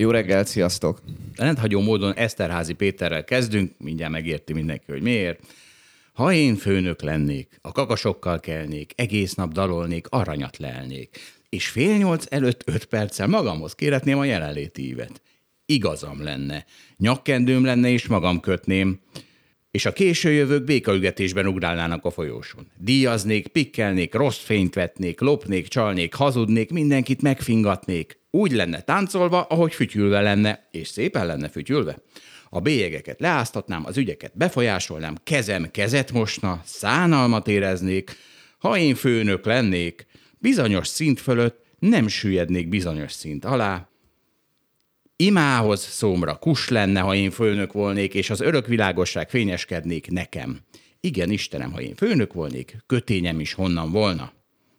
Jó reggelt, sziasztok! Rendhagyó módon Eszterházi Péterrel kezdünk, mindjárt megérti mindenki, hogy miért. Ha én főnök lennék, a kakasokkal kelnék, egész nap dalolnék, aranyat lelnék, és fél nyolc előtt öt perccel magamhoz kéretném a jelenléti ívet. Igazam lenne. Nyakkendőm lenne, és magam kötném és a késő jövők békaügetésben ugrálnának a folyóson. Díjaznék, pikkelnék, rossz fényt vetnék, lopnék, csalnék, hazudnék, mindenkit megfingatnék. Úgy lenne táncolva, ahogy fütyülve lenne, és szépen lenne fütyülve. A bélyegeket leáztatnám, az ügyeket befolyásolnám, kezem kezet mosna, szánalmat éreznék. Ha én főnök lennék, bizonyos szint fölött nem süllyednék bizonyos szint alá, Imához szomra kus lenne, ha én főnök volnék, és az örök világosság fényeskednék nekem. Igen, Istenem, ha én főnök volnék, kötényem is honnan volna.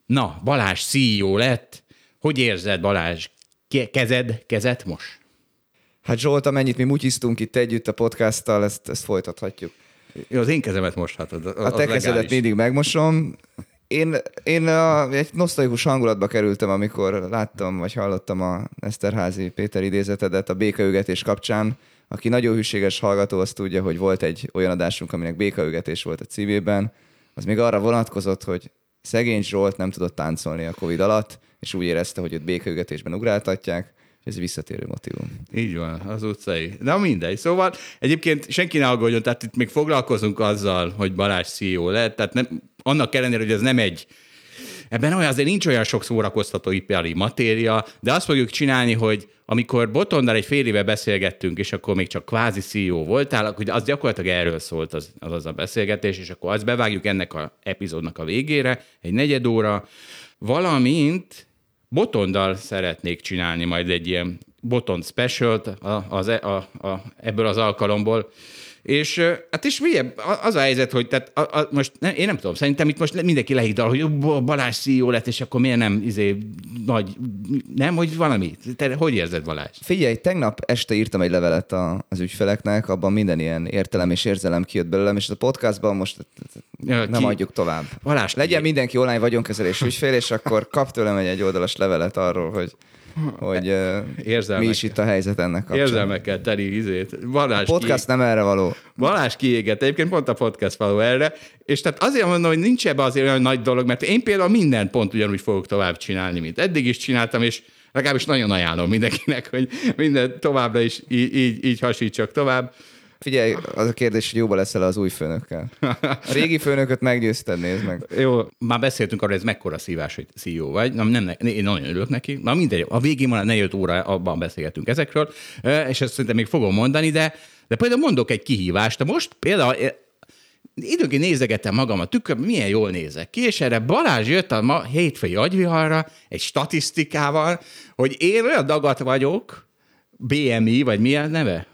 Na, Balázs CEO lett. Hogy érzed, Balázs? Kezed, kezet most? Hát Zsolt, amennyit mi mutyiztunk itt együtt a podcasttal, ezt, ezt folytathatjuk. Jó, az én kezemet mosthatod. A te kezedet mindig megmosom. Én, én a, egy nosztalikus hangulatba kerültem, amikor láttam, vagy hallottam a Eszterházi Péter idézetedet a békaügetés kapcsán. Aki nagyon hűséges hallgató, az tudja, hogy volt egy olyan adásunk, aminek békaügetés volt a címében. Az még arra vonatkozott, hogy szegény Zsolt nem tudott táncolni a Covid alatt, és úgy érezte, hogy őt békaügetésben ugráltatják ez visszatérő motivum. Így van, az utcai. Na mindegy. Szóval egyébként senki ne aggódjon, tehát itt még foglalkozunk azzal, hogy Balázs CEO lett, tehát nem, annak ellenére, hogy ez nem egy Ebben olyan, azért nincs olyan sok szórakoztató ipari matéria, de azt fogjuk csinálni, hogy amikor Botondal egy fél éve beszélgettünk, és akkor még csak kvázi CEO voltál, akkor az gyakorlatilag erről szólt az, az, az a beszélgetés, és akkor azt bevágjuk ennek a epizódnak a végére, egy negyed óra, valamint Botondal szeretnék csinálni majd egy ilyen Botond special a, az, e, a, a, ebből az alkalomból, és hát is milyen, az a helyzet, hogy tehát a, a, most ne, én nem tudom, szerintem itt most mindenki lehívdal, hogy Balázs CEO lett, és akkor miért nem izé, nagy, nem, hogy valami. Te hogy érzed Balázs? Figyelj, tegnap este írtam egy levelet a, az ügyfeleknek, abban minden ilyen értelem és érzelem kijött belőlem, és a podcastban most ja, nem ki? adjuk tovább. Balázs, Legyen ki? mindenki online vagyonkezelés ügyfél, és akkor kap tőlem egy, egy oldalas levelet arról, hogy hogy mi is itt a helyzet ennek kapcsán. Érzelmekkel teli izét. Balázs a podcast ki... nem erre való. Balázs kiégett, egyébként pont a podcast való erre, és tehát azért mondom, hogy nincs ebbe azért olyan nagy dolog, mert én például minden pont ugyanúgy fogok tovább csinálni, mint eddig is csináltam, és legalábbis nagyon ajánlom mindenkinek, hogy minden továbbra is így, így, így hasítsak tovább. Figyelj, az a kérdés, hogy jóba leszel az új főnökkel. A régi főnököt meggyőzted, nézd meg. Jó, már beszéltünk arról, hogy ez mekkora szívás, hogy CEO vagy. Nem, ne, én nagyon örülök neki. Na mindegy, a végén van 4 óra, abban beszélgetünk ezekről, és ezt szerintem még fogom mondani, de, de például mondok egy kihívást. Most például időnként nézegettem magam a tükörben, milyen jól nézek ki, és erre Balázs jött a ma hétfői agyviharra egy statisztikával, hogy én olyan dagat vagyok, BMI, vagy mi a neve?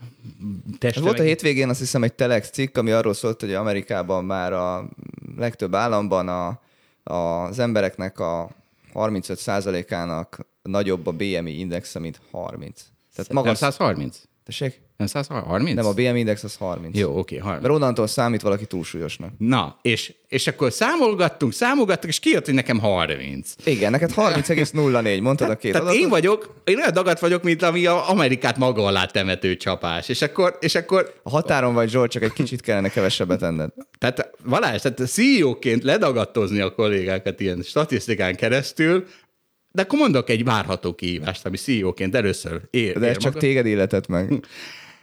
Testre volt a hétvégén azt hiszem egy Telex cikk, ami arról szólt, hogy Amerikában már a legtöbb államban a, a, az embereknek a 35%-ának nagyobb a BMI indexe, mint 30. Tehát maga... 130? Tessék? Nem 130? Nem, a BMI index az 30. Jó, oké, okay, Mert onnantól számít valaki túlsúlyosnak. Na, és, és akkor számolgattunk, számolgattunk, és kijött, hogy nekem 30. Igen, neked 30,04, mondtad a két Tehát adatot? én vagyok, én olyan dagat vagyok, mint ami a Amerikát maga alá temető csapás. És akkor, és akkor... A határon vagy, Zsolt, csak egy kicsit kellene kevesebbet enned. Tehát Valás, tehát CEO-ként ledagadtozni a kollégákat ilyen statisztikán keresztül, de akkor mondok egy várható kihívást, ami CEO-ként először ér. De ez ér csak maga. téged illetett meg.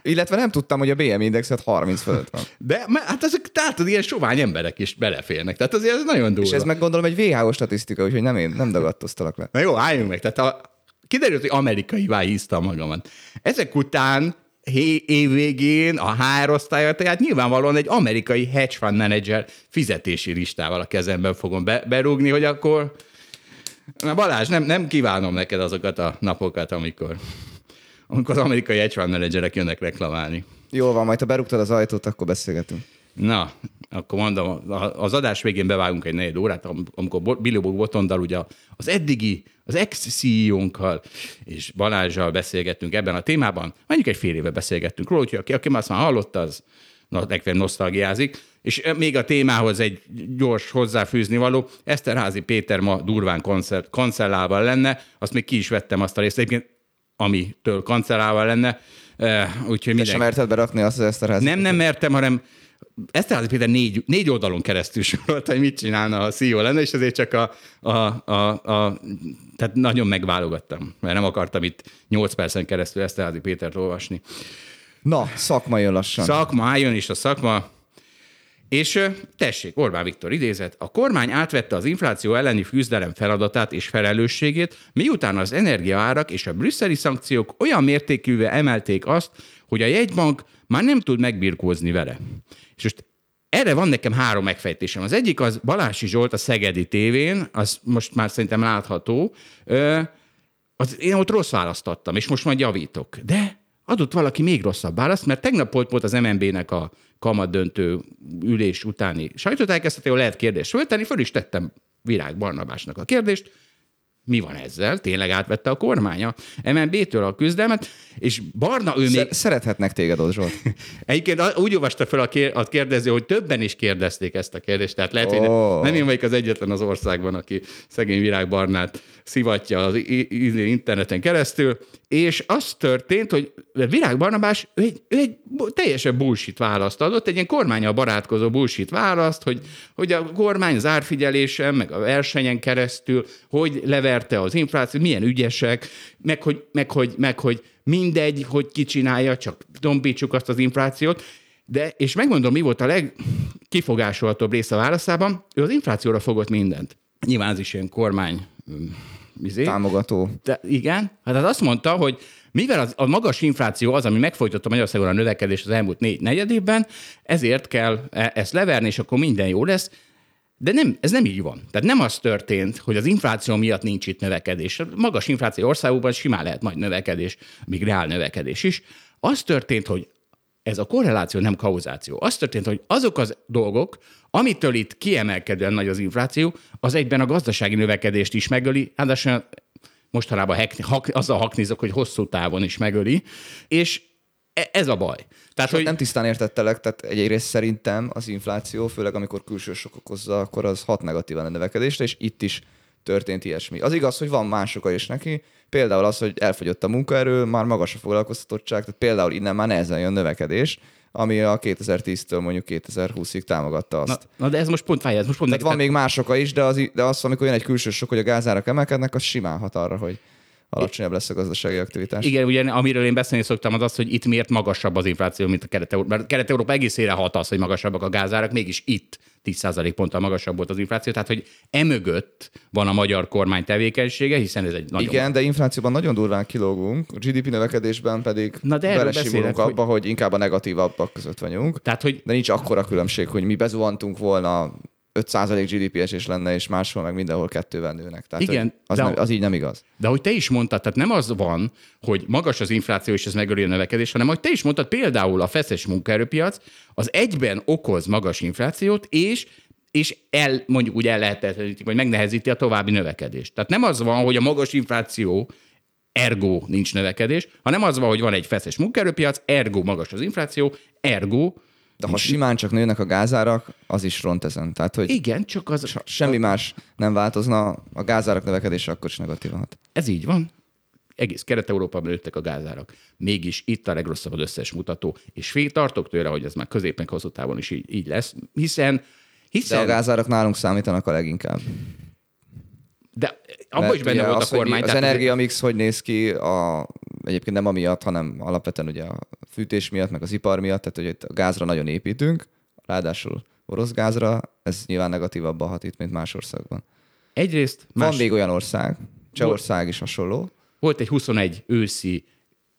Illetve nem tudtam, hogy a BM indexet 30 fölött van. De hát ezek, tehát ilyen sovány emberek is beleférnek. Tehát azért ez nagyon durva. És ez meg gondolom egy WHO statisztika, úgyhogy nem én, nem dagadtoztalak le. Na jó, álljunk meg. Tehát a, kiderült, hogy amerikai híztam magamat. Ezek után hé- év végén a HR osztálya, tehát nyilvánvalóan egy amerikai hedge fund manager fizetési listával a kezemben fogom be, berúgni, hogy akkor Na Balázs, nem, nem kívánom neked azokat a napokat, amikor, amikor az amerikai hedge fund managerek jönnek reklamálni. Jól van, majd ha berúgtad az ajtót, akkor beszélgetünk. Na, akkor mondom, az adás végén bevágunk egy negyed órát, amikor Billy Bob Botondal ugye az eddigi, az ex ceo és Balázsjal beszélgettünk ebben a témában, mondjuk egy fél éve beszélgettünk róla, úgyhogy aki, aki már hallotta, az legfeljebb nosztalgiázik. És még a témához egy gyors hozzáfűzni való, Eszterházi Péter ma durván koncert, kancellálva lenne, azt még ki is vettem azt a részt, egyébként amitől kancellálva lenne, úgyhogy minden... sem merted berakni azt az Eszterházi Nem, nem mertem, hanem Eszterházi Péter négy, négy oldalon keresztül sorolt, hogy mit csinálna, a CEO lenne, és ezért csak a, a, a, a tehát nagyon megválogattam, mert nem akartam itt 8 percen keresztül Eszterházi Pétert olvasni. Na, szakma jön lassan. Szakma, álljon is a szakma. És tessék, Orbán Viktor idézett, a kormány átvette az infláció elleni küzdelem feladatát és felelősségét, miután az energiaárak és a brüsszeli szankciók olyan mértékűvé emelték azt, hogy a jegybank már nem tud megbirkózni vele. És most erre van nekem három megfejtésem. Az egyik az Balási Zsolt a Szegedi tévén, az most már szerintem látható, az, én ott rossz választottam, és most majd javítok. De adott valaki még rosszabb választ, mert tegnap volt, volt az MNB-nek a kamat döntő ülés utáni sajtótájékeztető, lehet kérdést föltenni, föl is tettem Virág Barnabásnak a kérdést, mi van ezzel? Tényleg átvette a kormánya MNB-től a küzdelmet, és Barna ő még... Szerethetnek téged ott, Zsolt. Egyébként úgy olvasta fel a, kérdező, hogy többen is kérdezték ezt a kérdést, tehát lehet, oh. hogy nem én vagyok az egyetlen az országban, aki szegény Virág Barnát szivatja az interneten keresztül, és az történt, hogy Virág Barnabás ő egy, ő egy teljesen bullshit választ adott, egy ilyen kormánya barátkozó bullshit választ, hogy, hogy a kormány az árfigyelésen, meg a versenyen keresztül, hogy leverte az inflációt, milyen ügyesek, meg hogy, meg hogy, meg hogy mindegy, hogy ki csinálja, csak dombítsuk azt az inflációt, de, és megmondom, mi volt a legkifogásolhatóbb része a válaszában, ő az inflációra fogott mindent. Nyilván az is ilyen kormány Izé. Támogató. De, igen, hát az azt mondta, hogy mivel az, a magas infláció az, ami megfojtotta Magyarországon a növekedés az elmúlt négy negyed évben, ezért kell e, ezt leverni, és akkor minden jó lesz. De nem, ez nem így van. Tehát nem az történt, hogy az infláció miatt nincs itt növekedés. A magas infláció országokban simán lehet majd növekedés, még reál növekedés is. Az történt, hogy ez a korreláció nem kauzáció. Az történt, hogy azok az dolgok, amitől itt kiemelkedően nagy az infláció, az egyben a gazdasági növekedést is megöli, ráadásul mostanában hek, hak, azzal haknizok, hogy hosszú távon is megöli, és ez a baj. Tehát, hogy... Nem tisztán értettelek, tehát egyrészt szerintem az infláció, főleg amikor külső sok okozza, akkor az hat negatívan a növekedésre, és itt is történt ilyesmi. Az igaz, hogy van más oka is neki, például az, hogy elfogyott a munkaerő, már magas a foglalkoztatottság, tehát például innen már nehezen jön növekedés, ami a 2010-től mondjuk 2020-ig támogatta azt. Na, na de ez most pont fáj, ez most pont Tehát van még más oka is, de az, de az, amikor jön egy külső sok, hogy a gázárak emelkednek, az simán hat arra, hogy alacsonyabb lesz a gazdasági aktivitás. Igen, ugye amiről én beszélni szoktam, az az, hogy itt miért magasabb az infláció, mint a Kelet-Európa. Mert Kelet-Európa egészére hat az, hogy magasabbak a gázárak, mégis itt 10% ponttal magasabb volt az infláció, tehát hogy emögött van a magyar kormány tevékenysége, hiszen ez egy nagyon... Igen, de inflációban nagyon durván kilógunk, a GDP növekedésben pedig Na de belesimulunk abba, hogy... hogy inkább a negatívabbak között vagyunk. Tehát, hogy... De nincs akkora különbség, hogy mi bezuhantunk volna 5% GDP esés lenne, és máshol meg mindenhol kettővel nőnek. Tehát, Igen, az, de, nem, az így nem igaz. De hogy te is mondtad, tehát nem az van, hogy magas az infláció, és ez megöli a növekedés, hanem hogy te is mondtad, például a feszes munkaerőpiac az egyben okoz magas inflációt, és és el, mondjuk úgy el lehetetlenítik, vagy megnehezíti a további növekedést. Tehát nem az van, hogy a magas infláció ergo nincs növekedés, hanem az van, hogy van egy feszes munkaerőpiac, ergo magas az infláció, ergo de ha simán csak nőnek a gázárak, az is ront ezen. Tehát, hogy Igen, csak az... Semmi más nem változna, a gázárak növekedése akkor is negatív hat. Ez így van. Egész Kelet-Európában nőttek a gázárak. Mégis itt a legrosszabb az összes mutató, és fél tartok tőle, hogy ez már középen hosszú távon is így, így lesz, hiszen, hiszen... De a gázárak nálunk számítanak a leginkább. De abban is benne volt az, a kormány. Az energiamix hogy néz ki, a, egyébként nem amiatt, hanem alapvetően ugye a fűtés miatt, meg az ipar miatt, tehát hogy a gázra nagyon építünk, ráadásul orosz gázra, ez nyilván negatívabban hat itt, mint más országban. Egyrészt... Más... Van még olyan ország, Csehország is hasonló. Volt egy 21 őszi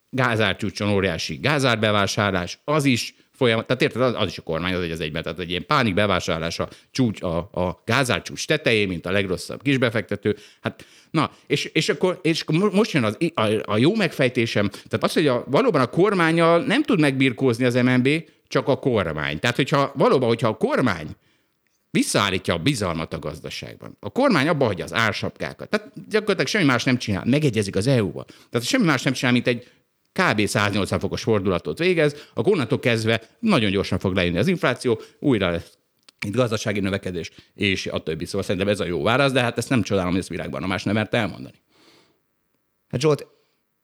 gázárcsúcson óriási gázárbevásárlás, az is folyamat, tehát érted, az, az is a kormány, az egy az egyben, tehát egy ilyen pánik bevásárlás a, csúcs, a, a gázárcsúcs tetején, mint a legrosszabb kisbefektető. Hát, na, és, és, akkor, és most jön az, a, a jó megfejtésem, tehát az, hogy a, valóban a kormányjal nem tud megbirkózni az MNB, csak a kormány. Tehát, hogyha valóban, hogyha a kormány visszaállítja a bizalmat a gazdaságban. A kormány abba hagyja az ársapkákat. Tehát gyakorlatilag semmi más nem csinál. Megegyezik az EU-val. Tehát semmi más nem csinál, mint egy kb. 180 fokos fordulatot végez, a onnantól kezdve nagyon gyorsan fog lejönni az infláció, újra lesz itt gazdasági növekedés, és a többi. Szóval szerintem ez a jó válasz, de hát ezt nem csodálom, hogy ezt világban a más nem merte elmondani. Hát Zsolt,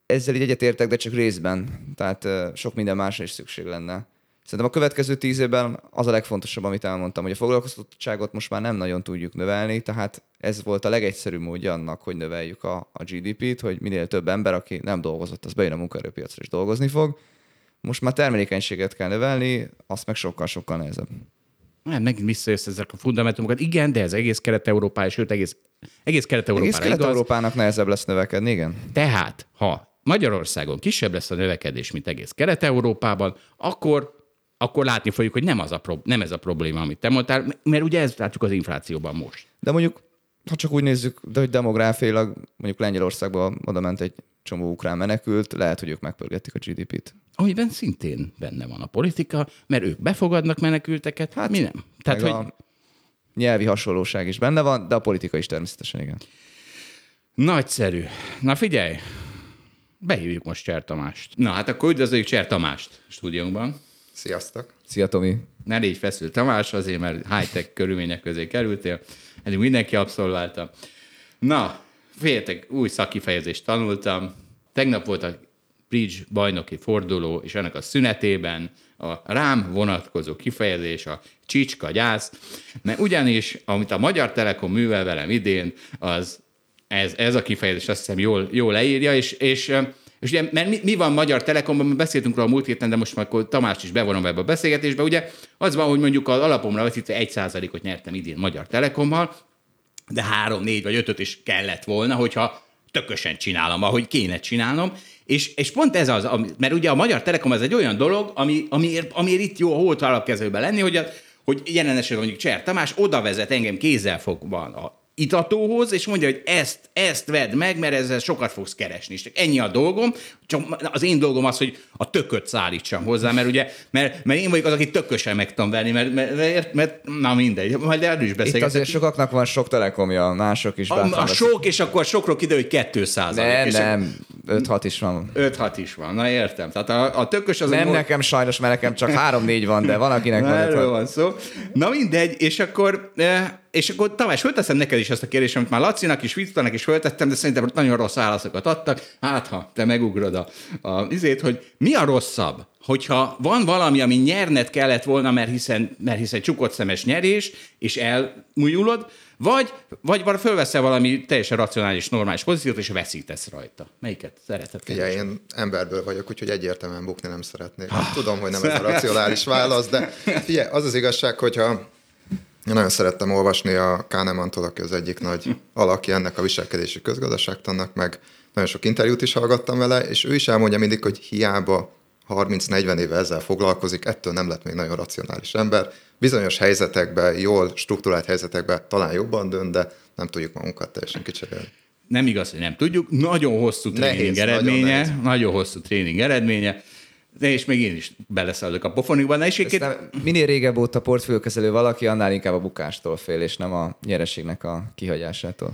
ezzel így egyetértek, de csak részben. Tehát sok minden másra is szükség lenne. Szerintem a következő tíz évben az a legfontosabb, amit elmondtam, hogy a foglalkoztatottságot most már nem nagyon tudjuk növelni, tehát ez volt a legegyszerűbb módja annak, hogy növeljük a, a GDP-t, hogy minél több ember, aki nem dolgozott, az bejön a munkaerőpiacra és dolgozni fog. Most már termelékenységet kell növelni, azt meg sokkal-sokkal nehezebb. Nem, megint visszajössz ezek a fundamentumokat. Igen, de ez egész Kelet-Európá, sőt egész, egész Kelet-Európára Egész Kelet-Európának nehezebb lesz növekedni, igen. Tehát, ha Magyarországon kisebb lesz a növekedés, mint egész Kelet-Európában, akkor akkor látni fogjuk, hogy nem, az a pro- nem ez a probléma, amit te mondtál, mert ugye ez látjuk az inflációban most. De mondjuk, ha csak úgy nézzük, de hogy demográfiailag mondjuk Lengyelországban oda ment egy csomó ukrán menekült, lehet, hogy ők megpörgetik a GDP-t. Amiben szintén benne van a politika, mert ők befogadnak menekülteket, hát mi nem. Tehát, hogy... a nyelvi hasonlóság is benne van, de a politika is természetesen, igen. Nagyszerű. Na figyelj, behívjuk most Cser Tamást. Na hát akkor üdvözöljük Cser Tamást stúdiónkban. Sziasztok! Szia, Tomi! Ne légy feszült Tamás, azért, mert high-tech körülmények közé kerültél. Eddig mindenki abszolválta. Na, féljetek, új szakifejezést tanultam. Tegnap volt a Bridge bajnoki forduló, és ennek a szünetében a rám vonatkozó kifejezés a csicska gyász, mert ugyanis, amit a Magyar Telekom művel velem idén, az ez, ez a kifejezés azt hiszem jól, jól leírja, és, és és ugye, mert mi, mi van Magyar Telekomban, beszéltünk róla a múlt héten, de most már akkor Tamás is bevonom ebbe a beszélgetésbe, ugye az van, hogy mondjuk az alapomra egy százalékot nyertem idén Magyar Telekommal, de három, négy vagy ötöt is kellett volna, hogyha tökösen csinálom, ahogy kéne csinálnom, és, és pont ez az, mert ugye a Magyar Telekom az egy olyan dolog, ami, amiért, amiért itt jó a holt alapkezőben lenni, hogy, a, hogy jelen esetben mondjuk Cser Tamás oda vezet engem kézzel fogva a itatóhoz, és mondja, hogy ezt, ezt vedd meg, mert ezzel sokat fogsz keresni. És ennyi a dolgom, csak az én dolgom az, hogy a tököt szállítsam hozzá, mert ugye, mert, mert én vagyok az, aki tökösen meg tudom venni, mert, mert, mert, na mindegy, majd erről is beszélgetünk. Itt azért sokaknak van sok telekomja, mások is. A, a sok, és akkor sokról kiderül, hogy 200 Nem, és nem, 5-6 is van. 5-6 is van, na értem. Tehát a, a tökös az... Nem egy... nekem sajnos, mert nekem csak 3-4 van, de van, akinek van. Erről van szó. Na mindegy, és akkor eh, és akkor Tamás, fölteszem neked is ezt a kérdést, amit már Lacinak is, Vittanak is föltettem, de szerintem nagyon rossz válaszokat adtak. Hát, ha te megugrod a, a izét, hogy mi a rosszabb, hogyha van valami, ami nyerned kellett volna, mert hiszen, mert hiszen csukott szemes nyerés, és elmújulod, vagy, vagy fölveszel valami teljesen racionális, normális pozíciót, és veszítesz rajta. Melyiket szereted? Ugye én emberből vagyok, úgyhogy egyértelműen bukni nem szeretnék. Tudom, hogy nem ez a racionális válasz, de figyelj, az az igazság, hogyha én nagyon szerettem olvasni a Kahnemantól, aki az egyik nagy alakja ennek a viselkedési közgazdaságtannak, meg nagyon sok interjút is hallgattam vele, és ő is elmondja mindig, hogy hiába 30-40 éve ezzel foglalkozik, ettől nem lett még nagyon racionális ember. Bizonyos helyzetekben, jól struktúrált helyzetekben talán jobban dönt, de nem tudjuk magunkat teljesen kicserélni. Nem igaz, hogy nem tudjuk. Nagyon hosszú tréning nehéz, eredménye. Nagyon, nagyon hosszú tréning eredménye. De és még én is beleszállok a pofonikban. És két... minél régebb óta portfóliókezelő valaki, annál inkább a bukástól fél, és nem a nyereségnek a kihagyásától.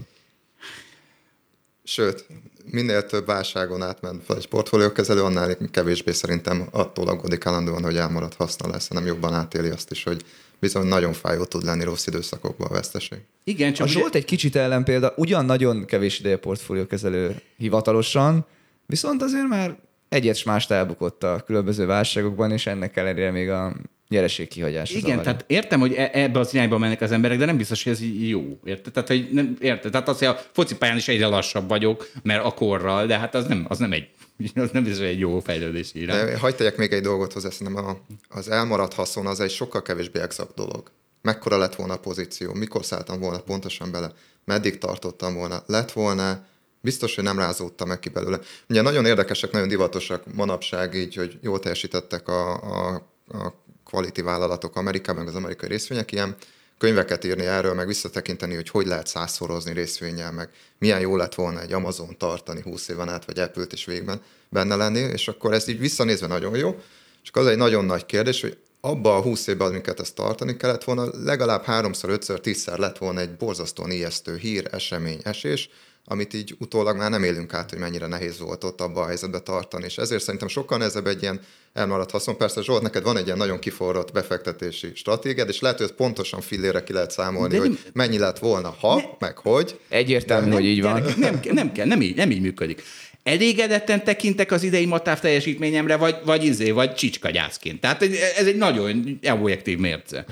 Sőt, minél több válságon átment fel egy portfóliókezelő, annál kevésbé szerintem attól aggódik állandóan, hogy elmarad haszna lesz, hanem jobban átéli azt is, hogy bizony nagyon fájó tud lenni rossz időszakokban a veszteség. Igen, csak a ugye... Zsolt egy kicsit ellenpélda, ugyan nagyon kevés ideje portfóliókezelő hivatalosan, viszont azért már egyet mást elbukott a különböző válságokban, és ennek ellenére még a nyereség kihagyás. Igen, zavarja. tehát értem, hogy e- ebbe az irányba mennek az emberek, de nem biztos, hogy ez jó. Érted? Tehát, hogy nem, érted? Tehát az, hogy a focipályán is egyre lassabb vagyok, mert a korral, de hát az nem, az nem egy az nem biztos, egy jó fejlődés irány. De hagyd tegyek még egy dolgot hozzá, szerintem a, az elmaradt haszon az egy sokkal kevésbé exakt dolog. Mekkora lett volna a pozíció, mikor szálltam volna pontosan bele, meddig tartottam volna, lett volna biztos, hogy nem rázódta meg ki belőle. Ugye nagyon érdekesek, nagyon divatosak manapság így, hogy jól teljesítettek a, a, a quality vállalatok Amerikában, meg az amerikai részvények, ilyen könyveket írni erről, meg visszatekinteni, hogy hogy lehet százszorozni részvényel, meg milyen jó lett volna egy Amazon tartani 20 éven át, vagy Apple-t is végben benne lenni, és akkor ez így visszanézve nagyon jó. Csak az egy nagyon nagy kérdés, hogy abba a 20 évben, amiket ezt tartani kellett volna, legalább háromszor, ötször, tízszer lett volna egy borzasztóan ijesztő hír, esemény, esés, amit így utólag már nem élünk át, hogy mennyire nehéz volt ott abba a helyzetbe tartani. És ezért szerintem sokkal nehezebb egy ilyen elmaradt haszon. Persze Zsolt, neked van egy ilyen nagyon kiforrott befektetési stratégiád, és lehet, hogy pontosan fillére ki lehet számolni, De hogy nem, mennyi lett volna, ha, ne, meg hogy. Egyértelmű, hogy így van. Nem, nem, nem, kell, nem, így, nem így működik. Elégedetten tekintek az idei matáv teljesítményemre, vagy, vagy izé, vagy csicskagyászként. Tehát ez egy nagyon objektív mérce.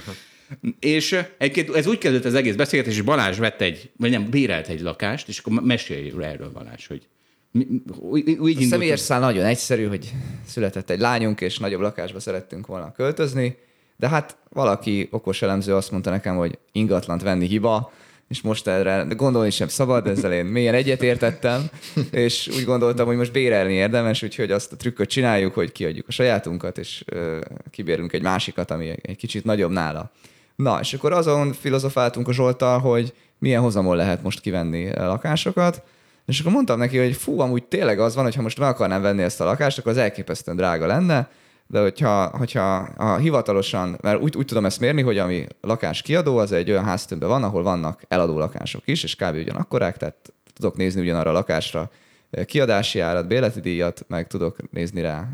És egyébként ez úgy kezdett az egész beszélgetés, és Balázs vett egy, vagy nem, bérelt egy lakást, és akkor mesélj erről, Balázs, hogy úgy, úgy a személyes szál nagyon egyszerű, hogy született egy lányunk, és nagyobb lakásba szerettünk volna költözni, de hát valaki okos elemző azt mondta nekem, hogy ingatlant venni hiba, és most erre gondolni sem szabad, ezzel én mélyen egyetértettem, és úgy gondoltam, hogy most bérelni érdemes, úgyhogy azt a trükköt csináljuk, hogy kiadjuk a sajátunkat, és ö, kibérünk egy másikat, ami egy kicsit nagyobb nála. Na, és akkor azon filozofáltunk a Zsoltal, hogy milyen hozamon lehet most kivenni lakásokat, és akkor mondtam neki, hogy fú, amúgy tényleg az van, hogy ha most meg akarnám venni ezt a lakást, akkor az elképesztően drága lenne, de hogyha, hogyha a hivatalosan, mert úgy, úgy tudom ezt mérni, hogy ami lakás kiadó, az egy olyan háztömbben van, ahol vannak eladó lakások is, és kb. ugyanakkorák, tehát tudok nézni ugyanarra a lakásra kiadási árat, béleti díjat, meg tudok nézni rá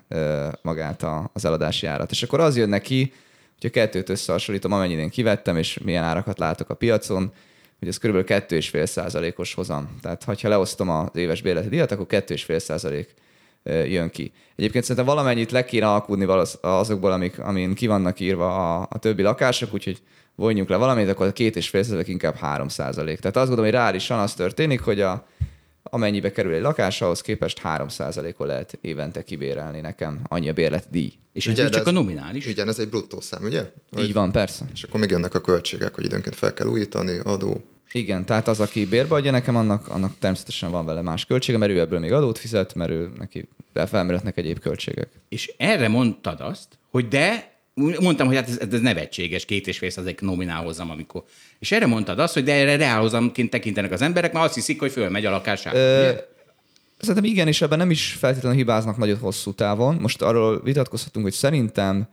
magát az eladási árat. És akkor az jön neki, hogy a kettőt összehasonlítom, amennyit én kivettem, és milyen árakat látok a piacon, hogy ez kb. 2,5 százalékos hozam. Tehát ha leosztom az éves bérleti díjat, akkor 2,5 százalék jön ki. Egyébként szerintem valamennyit le kéne alkudni azokból, amik, amin ki vannak írva a, a többi lakások, úgyhogy vonjunk le valamit, akkor a két és fél inkább három százalék. Tehát azt gondolom, hogy reálisan az történik, hogy a, amennyibe kerül egy lakás, ahhoz képest 3 ot lehet évente kibérelni nekem, annyi a bérlet díj. És ugye, ez csak ez, a nominális? Igen, ez egy bruttó szám, ugye? Hogy, Így van, persze. És akkor még jönnek a költségek, hogy időnként fel kell újítani, adó. Igen, tehát az, aki bérbe adja nekem, annak, annak természetesen van vele más költsége, mert ő ebből még adót fizet, mert ő neki felmerülhetnek egyéb költségek. És erre mondtad azt, hogy de mondtam, hogy hát ez, ez nevetséges, két és fél százalék nominál hozzam, amikor. És erre mondtad azt, hogy de erre reálhozamként tekintenek az emberek, mert azt hiszik, hogy fölmegy a lakására. Szerintem igen, és ebben nem is feltétlenül hibáznak nagyon hosszú távon. Most arról vitatkozhatunk, hogy szerintem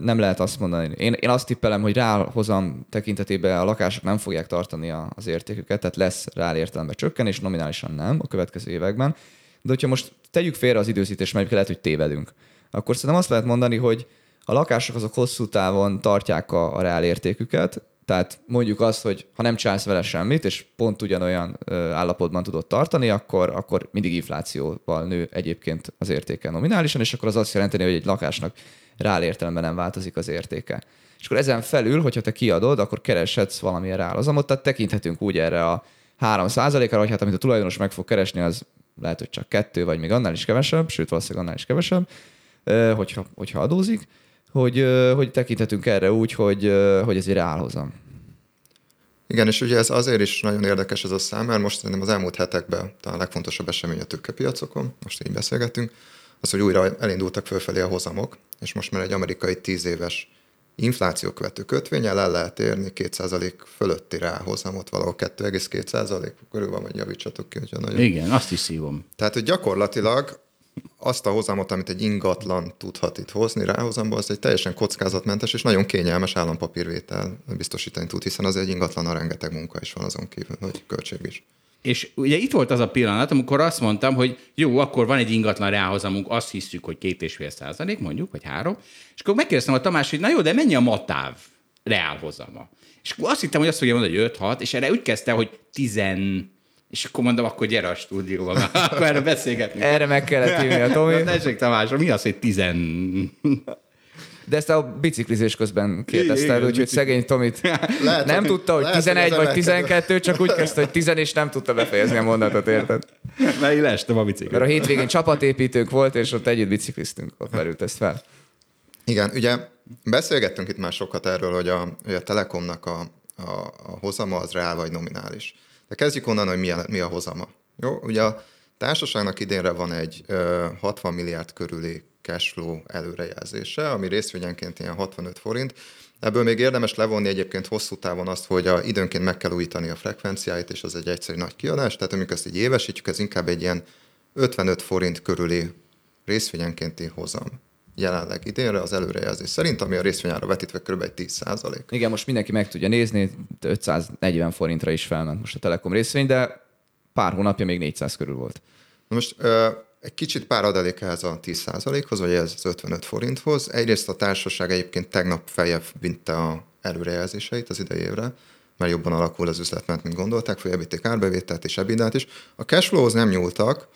nem lehet azt mondani. Én, én azt tippelem, hogy ráhozam tekintetében a lakások nem fogják tartani az értéküket, tehát lesz rá értelemben csökkenés, nominálisan nem a következő években. De hogyha most tegyük félre az időzítést, mert lehet, hogy tévedünk, akkor szerintem azt lehet mondani, hogy a lakások azok hosszú távon tartják a, a reál értéküket, tehát mondjuk azt, hogy ha nem csinálsz vele semmit, és pont ugyanolyan állapotban tudod tartani, akkor, akkor mindig inflációval nő egyébként az értéke nominálisan, és akkor az azt jelenteni, hogy egy lakásnak reál értelemben nem változik az értéke. És akkor ezen felül, hogyha te kiadod, akkor kereshetsz valamilyen reálhozamot, tehát tekinthetünk úgy erre a 3 ra vagy hát amit a tulajdonos meg fog keresni, az lehet, hogy csak kettő, vagy még annál is kevesebb, sőt valószínűleg annál is kevesebb, hogyha, hogyha adózik hogy, hogy tekinthetünk erre úgy, hogy, hogy ez egy reálhozam. Igen, és ugye ez azért is nagyon érdekes ez a szám, mert most szerintem az elmúlt hetekben talán a legfontosabb esemény a tőkepiacokon, most így beszélgetünk, az, hogy újra elindultak fölfelé a hozamok, és most már egy amerikai tíz éves infláció követő kötvényel el lehet érni 2% fölötti ráhozamot, valahol 2,2% körül van, vagy javítsatok ki, hogyha nagyon... Igen, azt is szívom. Tehát, hogy gyakorlatilag azt a hozamot, amit egy ingatlan tudhat itt hozni ráhozamba, az egy teljesen kockázatmentes és nagyon kényelmes állampapírvétel biztosítani tud, hiszen az egy ingatlan a rengeteg munka is van azon kívül, hogy költség is. És ugye itt volt az a pillanat, amikor azt mondtam, hogy jó, akkor van egy ingatlan ráhozamunk, azt hiszük, hogy két és fél százalék, mondjuk, vagy három. És akkor megkérdeztem a Tamás, hogy na jó, de mennyi a matáv reálhozama? És akkor azt hittem, hogy azt fogja mondani, hogy 5-6, és erre úgy kezdte, hogy 10 és akkor mondom, akkor gyere a stúdióba, akkor erre beszélgetni. Erre meg kellett hívni a Tomi. Na, tessék Tamás, mi az, hogy tizen... De ezt a biciklizés közben kérdezte, úgyhogy szegény Tomit lehet, nem tudta, hogy lehet, 11 vagy 12, csak úgy kezdte, hogy 10 és nem tudta befejezni a mondatot, érted? Mert leestem a biciklit. Mert a hétvégén csapatépítőnk volt, és ott együtt bicikliztünk, ott merült ezt fel. Igen, ugye beszélgettünk itt már sokat erről, hogy a, hogy a Telekomnak a, a, a hozama az reál vagy nominális. De kezdjük onnan, hogy mi a, mi a hozama. Jó, ugye a társaságnak idénre van egy ö, 60 milliárd körüli cashflow előrejelzése, ami részvényenként ilyen 65 forint. Ebből még érdemes levonni egyébként hosszú távon azt, hogy a, időnként meg kell újítani a frekvenciáit, és az egy egyszerű nagy kiadás, tehát amikor ezt így évesítjük, ez inkább egy ilyen 55 forint körüli részvényenkénti hozam jelenleg idénre az előrejelzés szerint, ami a részvényára vetítve kb. egy 10% Igen, most mindenki meg tudja nézni, 540 forintra is felment most a Telekom részvény, de pár hónapja még 400 körül volt. Most egy kicsit pár adalék ehhez a 10% hoz vagy ez az 55 forinthoz. Egyrészt a társaság egyébként tegnap feljebb vitte a előrejelzéseit az idei évre, mert jobban alakul az üzlet, mint gondolták, följebbíték árbevételt és ebidát is. A cashflowhoz nem nyúltak,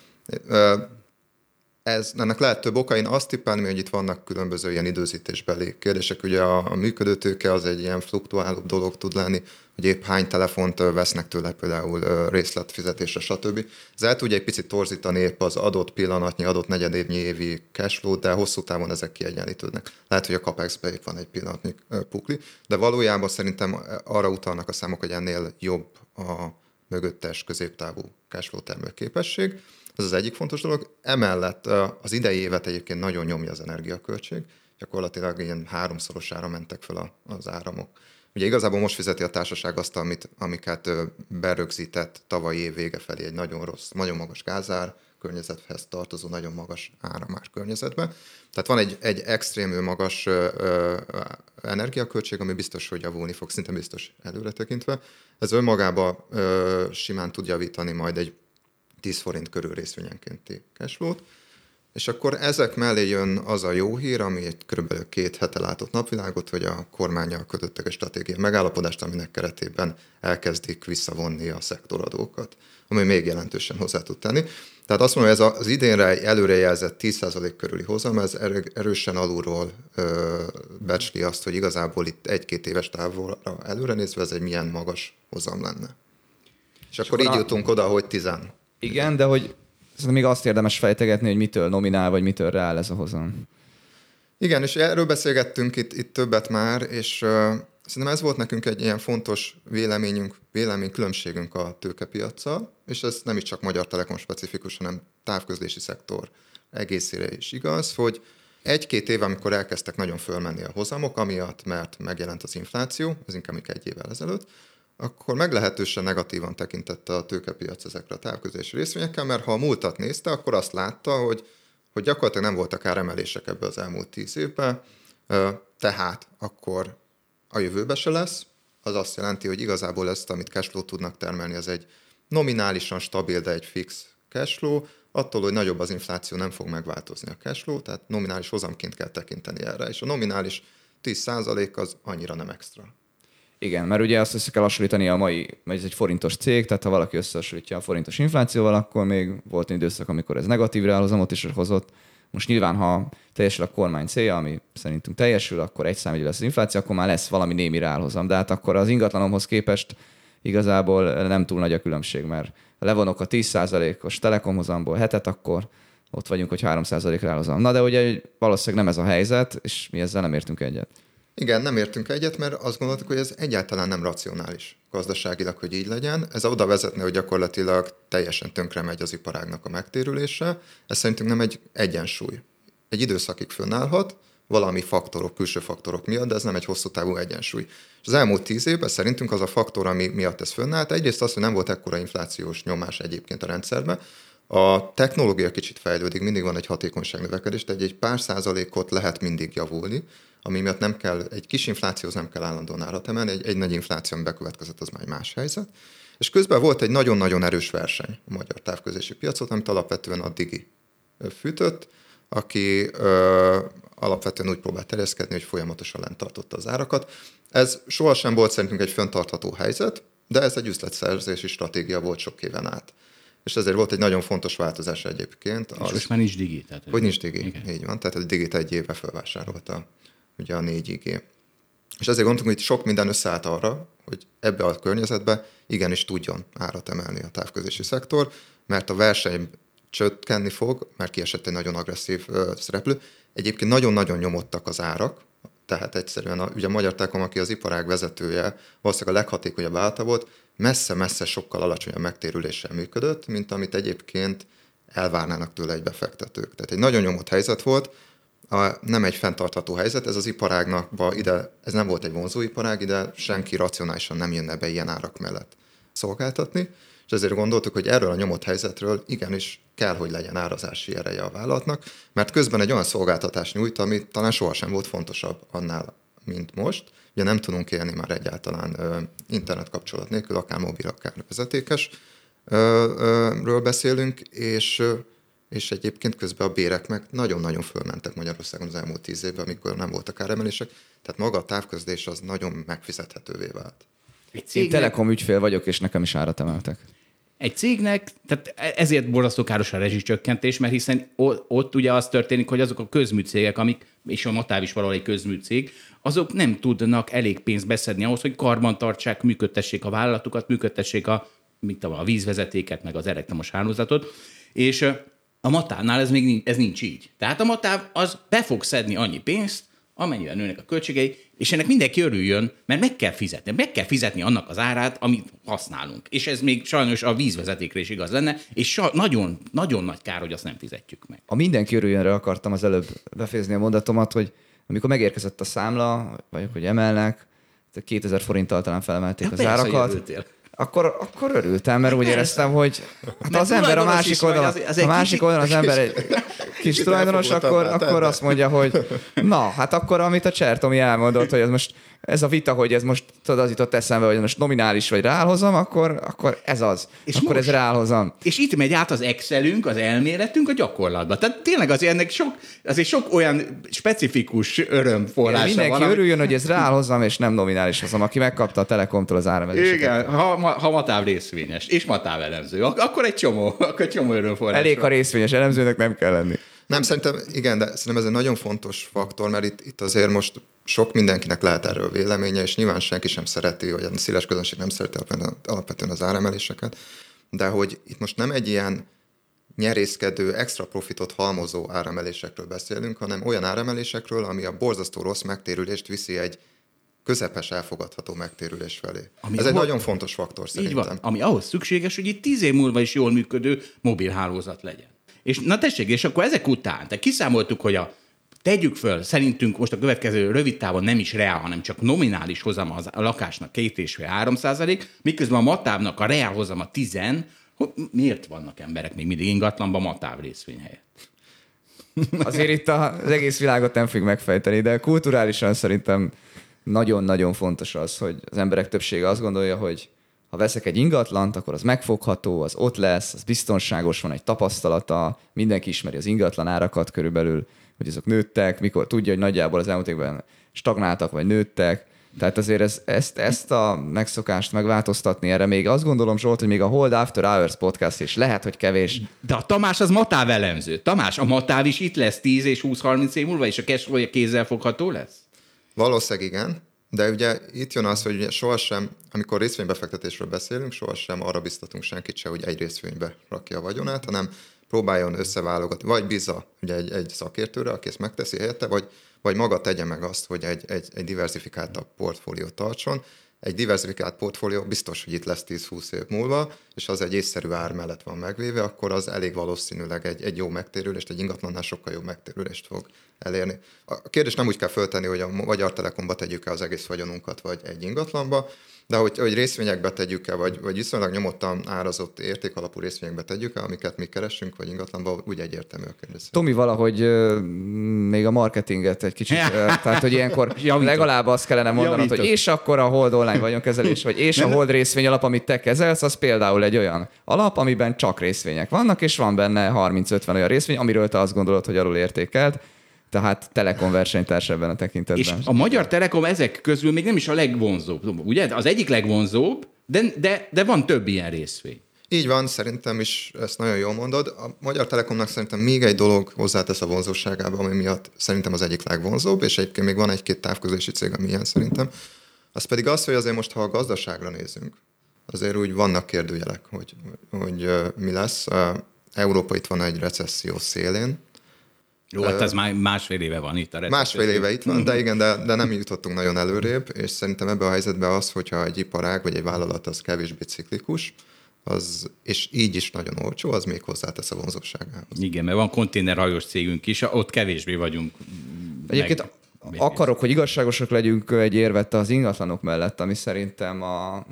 ez, ennek lehet több oka. Én azt tippelném, hogy itt vannak különböző ilyen időzítésbeli kérdések. Ugye a, a működőtőke az egy ilyen fluktuáló dolog tud lenni, hogy épp hány telefont vesznek tőle például részletfizetésre, stb. Ez el tudja egy picit torzítani épp az adott pillanatnyi, adott negyedévnyi évi cashflow, de hosszú távon ezek kiegyenlítődnek. Lehet, hogy a capex épp van egy pillanatnyi pukli, de valójában szerintem arra utalnak a számok, hogy ennél jobb a mögöttes középtávú cashflow termő képesség. Ez az egyik fontos dolog. Emellett az idei évet egyébként nagyon nyomja az energiaköltség. Gyakorlatilag ilyen háromszorosára mentek fel az áramok. Ugye igazából most fizeti a társaság azt, amit, amiket berögzített tavalyi év vége felé egy nagyon rossz, nagyon magas gázár, környezethez tartozó nagyon magas áramás környezetben. Tehát van egy, egy extrémül magas ö, ö, energiaköltség, ami biztos, hogy javulni fog, szinte biztos előre tekintve. Ez önmagában simán tud javítani majd egy 10 forint körül részvényenkénti cashflow-t, és akkor ezek mellé jön az a jó hír, ami egy kb. két hete látott napvilágot, hogy a kormányjal kötöttek egy stratégiai megállapodást, aminek keretében elkezdik visszavonni a szektoradókat, ami még jelentősen hozzá tud tenni. Tehát azt mondom, hogy ez az idénre előrejelzett 10% körüli hozam, ez erősen alulról ö, becsli azt, hogy igazából itt egy-két éves távolra előre nézve ez egy milyen magas hozam lenne. És, és akkor, akkor így a... jutunk oda, hogy 10. Igen, de hogy még azt érdemes fejtegetni, hogy mitől nominál, vagy mitől reál ez a hozam. Igen, és erről beszélgettünk itt, itt többet már, és uh, szerintem ez volt nekünk egy ilyen fontos véleményünk, véleménykülönbségünk a tőkepiacsal, és ez nem is csak Magyar Telekom specifikus, hanem távközlési szektor egészére is igaz, hogy egy-két év, amikor elkezdtek nagyon fölmenni a hozamok, amiatt, mert megjelent az infláció, ez inkább egy évvel ezelőtt, akkor meglehetősen negatívan tekintette a tőkepiac ezekre a távközlési részvényekkel, mert ha a múltat nézte, akkor azt látta, hogy, hogy gyakorlatilag nem voltak áremelések ebbe az elmúlt tíz évben, tehát akkor a jövőbe se lesz, az azt jelenti, hogy igazából ezt, amit cashflow tudnak termelni, az egy nominálisan stabil, de egy fix cashflow, attól, hogy nagyobb az infláció, nem fog megváltozni a cashflow, tehát nominális hozamként kell tekinteni erre, és a nominális 10% az annyira nem extra. Igen, mert ugye azt össze kell hasonlítani a mai, ez egy forintos cég, tehát ha valaki összehasonlítja a forintos inflációval, akkor még volt egy időszak, amikor ez negatív reálhozamot is hozott. Most nyilván, ha teljesül a kormány célja, ami szerintünk teljesül, akkor egy számjegyű lesz az infláció, akkor már lesz valami némi reálhozam. De hát akkor az ingatlanomhoz képest igazából nem túl nagy a különbség, mert levonok a 10%-os telekomhozamból hetet, akkor ott vagyunk, hogy 3% reálhozam. Na de ugye valószínűleg nem ez a helyzet, és mi ezzel nem értünk egyet. Igen, nem értünk egyet, mert azt gondoltuk, hogy ez egyáltalán nem racionális gazdaságilag, hogy így legyen. Ez oda vezetne, hogy gyakorlatilag teljesen tönkre megy az iparágnak a megtérülése. Ez szerintünk nem egy egyensúly. Egy időszakig fönnállhat, valami faktorok, külső faktorok miatt, de ez nem egy hosszú távú egyensúly. És az elmúlt tíz évben szerintünk az a faktor, ami miatt ez fönnállt, egyrészt az, hogy nem volt ekkora inflációs nyomás egyébként a rendszerben, a technológia kicsit fejlődik, mindig van egy hatékonyság növekedés, tehát egy pár százalékot lehet mindig javulni, ami miatt nem kell, egy kis inflációhoz nem kell állandóan árat emelni, egy, egy nagy infláció, ami bekövetkezett, az már egy más helyzet. És közben volt egy nagyon-nagyon erős verseny a magyar távközlési piacot, amit alapvetően a Digi fűtött, aki ö, alapvetően úgy próbált terjeszkedni, hogy folyamatosan lent tartotta az árakat. Ez sohasem volt szerintünk egy föntartható helyzet, de ez egy üzletszerzési stratégia volt sok éven át. És ezért volt egy nagyon fontos változás egyébként. Az, és most már nincs digi. Tehát hogy nincs digi, igen. így van. Tehát a digit egy éve felvásárolta ugye a 4G. És ezért gondoltunk, hogy sok minden összeállt arra, hogy ebbe a környezetbe igenis tudjon árat emelni a távközlési szektor, mert a verseny csökkenni fog, mert kiesett egy nagyon agresszív szereplő. Egyébként nagyon-nagyon nyomottak az árak tehát egyszerűen a, ugye a Magyar Telekom, aki az iparág vezetője, valószínűleg a leghatékonyabb állata volt, messze-messze sokkal alacsonyabb megtérüléssel működött, mint amit egyébként elvárnának tőle egy befektetők. Tehát egy nagyon nyomott helyzet volt, a, nem egy fenntartható helyzet, ez az iparágnak ide, ez nem volt egy vonzó iparág, ide senki racionálisan nem jönne be ilyen árak mellett szolgáltatni, és ezért gondoltuk, hogy erről a nyomott helyzetről igenis kell, hogy legyen árazási ereje a vállalatnak, mert közben egy olyan szolgáltatást nyújt, ami talán sohasem volt fontosabb annál, mint most. Ugye nem tudunk élni már egyáltalán ö, internet kapcsolat nélkül, akár mobil, akár vezetékes ö, ö, ről beszélünk, és és egyébként közben a bérek meg nagyon-nagyon fölmentek Magyarországon az elmúlt tíz évben, amikor nem voltak áremelések, tehát maga a távközlés az nagyon megfizethetővé vált. Én Telekom ügyfél vagyok, és nekem is árat emeltek. Egy cégnek, tehát ezért borzasztó káros a rezsicsökkentés, mert hiszen ott ugye az történik, hogy azok a közműcégek, amik, és a Matáv is valahol egy közműcég, azok nem tudnak elég pénzt beszedni ahhoz, hogy karbantartsák, működtessék a vállalatukat, működtessék a, mit tudom, a vízvezetéket, meg az elektromos hálózatot, és a Matávnál ez még nincs, ez nincs így. Tehát a Matáv az be fog szedni annyi pénzt, amennyivel nőnek a költségei, és ennek mindenki örüljön, mert meg kell fizetni. Meg kell fizetni annak az árát, amit használunk. És ez még sajnos a vízvezetékre is igaz lenne, és sa- nagyon, nagyon nagy kár, hogy azt nem fizetjük meg. A mindenki örüljönre akartam az előbb befejezni a mondatomat, hogy amikor megérkezett a számla, vagy hogy emelnek, 2000 forinttal talán felemelték ja, az persze, árakat akkor, akkor örültem, mert úgy éreztem, hogy hát az ember a másik oldalon, az, az a másik oldalon az ember egy kis tulajdonos, akkor, akkor azt mondja, hogy na, hát akkor amit a Csertomi elmondott, hogy ez most ez a vita, hogy ez most tudod, az jutott eszembe, hogy most nominális vagy ráhozom, akkor, akkor ez az. És akkor most, ez ráhozom. És itt megy át az Excelünk, az elméletünk a gyakorlatba. Tehát tényleg azért ennek sok, azért sok olyan specifikus örömforrása Mindenki van. Örüljön, hogy ez ráhozom, és nem nominális hozom, aki megkapta a Telekomtól az árameléseket. Igen, ha, ha matáv részvényes, és matáv elemző, akkor egy csomó, akkor egy csomó örömforrás. Elég a részvényes elemzőnek nem kell lenni. Nem, szerintem igen, de szerintem ez egy nagyon fontos faktor, mert itt, itt azért most sok mindenkinek lehet erről véleménye, és nyilván senki sem szereti, vagy a széles közönség nem szereti alapvetően az áremeléseket, de hogy itt most nem egy ilyen nyerészkedő, extra profitot halmozó áremelésekről beszélünk, hanem olyan áremelésekről, ami a borzasztó rossz megtérülést viszi egy közepes elfogadható megtérülés felé. Ami Ez egy nagyon fontos faktor szerintem. Így van, ami ahhoz szükséges, hogy itt tíz év múlva is jól működő mobilhálózat legyen. És na tessék, és akkor ezek után, tehát kiszámoltuk, hogy a tegyük föl, szerintünk most a következő rövid távon nem is reál, hanem csak nominális hozam az, a lakásnak két és fél, három százalék, miközben a matávnak a reál hozam a tizen, hogy miért vannak emberek még mindig ingatlanban matáv részvény helyett? Azért itt az egész világot nem fogjuk megfejteni, de kulturálisan szerintem nagyon-nagyon fontos az, hogy az emberek többsége azt gondolja, hogy ha veszek egy ingatlant, akkor az megfogható, az ott lesz, az biztonságos, van egy tapasztalata, mindenki ismeri az ingatlan árakat körülbelül, hogy azok nőttek, mikor tudja, hogy nagyjából az elmúlt évben stagnáltak, vagy nőttek. Tehát azért ez, ezt, ezt a megszokást megváltoztatni erre még azt gondolom, Zsolt, hogy még a Hold After Hours podcast is lehet, hogy kevés. De a Tamás az matáv elemző. Tamás, a matáv is itt lesz 10 és 20-30 év múlva, és a cashflow kézzel fogható lesz? Valószínűleg igen. De ugye itt jön az, hogy ugye sohasem, amikor részvénybefektetésről beszélünk, sohasem arra biztatunk senkit se, hogy egy részvénybe rakja a vagyonát, hanem próbáljon összeválogatni, vagy bízza ugye egy, egy szakértőre, aki ezt megteszi helyette, vagy, vagy maga tegye meg azt, hogy egy, egy, egy diversifikáltabb portfóliót tartson, egy diversifikált portfólió biztos, hogy itt lesz 10-20 év múlva, és az egy észszerű ár mellett van megvéve, akkor az elég valószínűleg egy, egy jó megtérülést, egy ingatlannál sokkal jobb megtérülést fog elérni. A kérdés nem úgy kell föltenni, hogy a Magyar Telekomba tegyük el az egész vagyonunkat, vagy egy ingatlanba, de hogy, hogy részvényekbe tegyük-e, vagy, vagy viszonylag nyomottan árazott értékalapú részvényekbe tegyük-e, amiket mi keresünk, vagy ingatlanba, úgy egyértelmű a kérdés. Tomi valahogy még a marketinget egy kicsit, tehát hogy ilyenkor legalább azt kellene mondanod, Javítok. hogy és akkor a Hold online vagyonkezelés, vagy és a Hold részvény alap, amit te kezelsz, az például egy olyan alap, amiben csak részvények vannak, és van benne 30-50 olyan részvény, amiről te azt gondolod, hogy alul értékelt tehát Telekom versenytárs ebben a tekintetben. És a Magyar Telekom ezek közül még nem is a legvonzóbb, ugye? Az egyik legvonzóbb, de, de, de van több ilyen részvény. Így van, szerintem is ezt nagyon jól mondod. A Magyar Telekomnak szerintem még egy dolog hozzátesz a vonzóságába, ami miatt szerintem az egyik legvonzóbb, és egyébként még van egy-két távközlési cég, ami ilyen szerintem. Az pedig az, hogy azért most, ha a gazdaságra nézünk, azért úgy vannak kérdőjelek, hogy, hogy mi lesz. Európa itt van egy recesszió szélén, Jó, hát ez már másfél éve van itt a recesszió. Másfél éve itt van, de igen, de, de nem jutottunk nagyon előrébb, és szerintem ebben a helyzetben az, hogyha egy iparág vagy egy vállalat az kevésbé ciklikus, az, és így is nagyon olcsó, az még hozzátesz a vonzóságához. Igen, mert van konténerhajós cégünk is, ott kevésbé vagyunk. Egyébként meg, akarok, hogy igazságosak legyünk egy érvet az ingatlanok mellett, ami szerintem a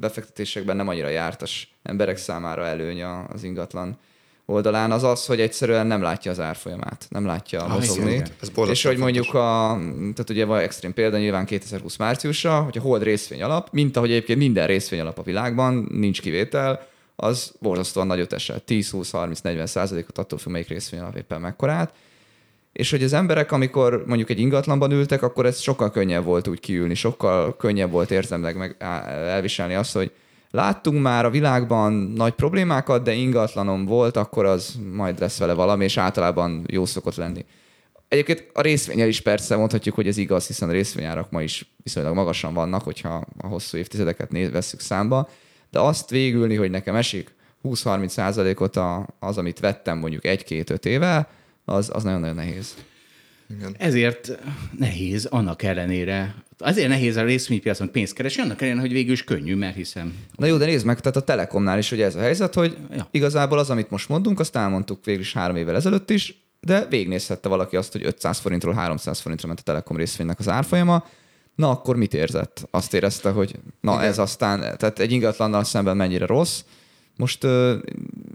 befektetésekben nem annyira jártas emberek számára előny az ingatlan oldalán, az az, hogy egyszerűen nem látja az árfolyamát, nem látja ah, mozogni. És hogy mondjuk a, tehát ugye van extrém példa, nyilván 2020 márciusra, hogy a hold részvény alap, mint ahogy egyébként minden részvény alap a világban, nincs kivétel, az borzasztóan nagyot esett, 10, 20, 30, 40 százalékot attól függ, melyik részvény alap éppen mekkorát. És hogy az emberek, amikor mondjuk egy ingatlanban ültek, akkor ez sokkal könnyebb volt úgy kiülni, sokkal könnyebb volt érzemleg meg elviselni azt, hogy láttunk már a világban nagy problémákat, de ingatlanom volt, akkor az majd lesz vele valami, és általában jó szokott lenni. Egyébként a részvényel is persze mondhatjuk, hogy ez igaz, hiszen a részvényárak ma is viszonylag magasan vannak, hogyha a hosszú évtizedeket néz, vesszük számba, de azt végülni, hogy nekem esik 20-30 százalékot az, amit vettem mondjuk egy-két-öt éve, az, az nagyon-nagyon nehéz. Igen. Ezért nehéz annak ellenére, azért nehéz a részvénypiacon pénzt keresni, annak ellenére, hogy végül is könnyű, mert hiszem. Na jó, de nézd meg, tehát a Telekomnál is hogy ez a helyzet, hogy ja. igazából az, amit most mondunk, azt elmondtuk végül is három évvel ezelőtt is, de végignézhette valaki azt, hogy 500 forintról 300 forintra ment a Telekom részvénynek az árfolyama, na akkor mit érzett? Azt érezte, hogy na Igen. ez aztán, tehát egy ingatlannal szemben mennyire rossz, most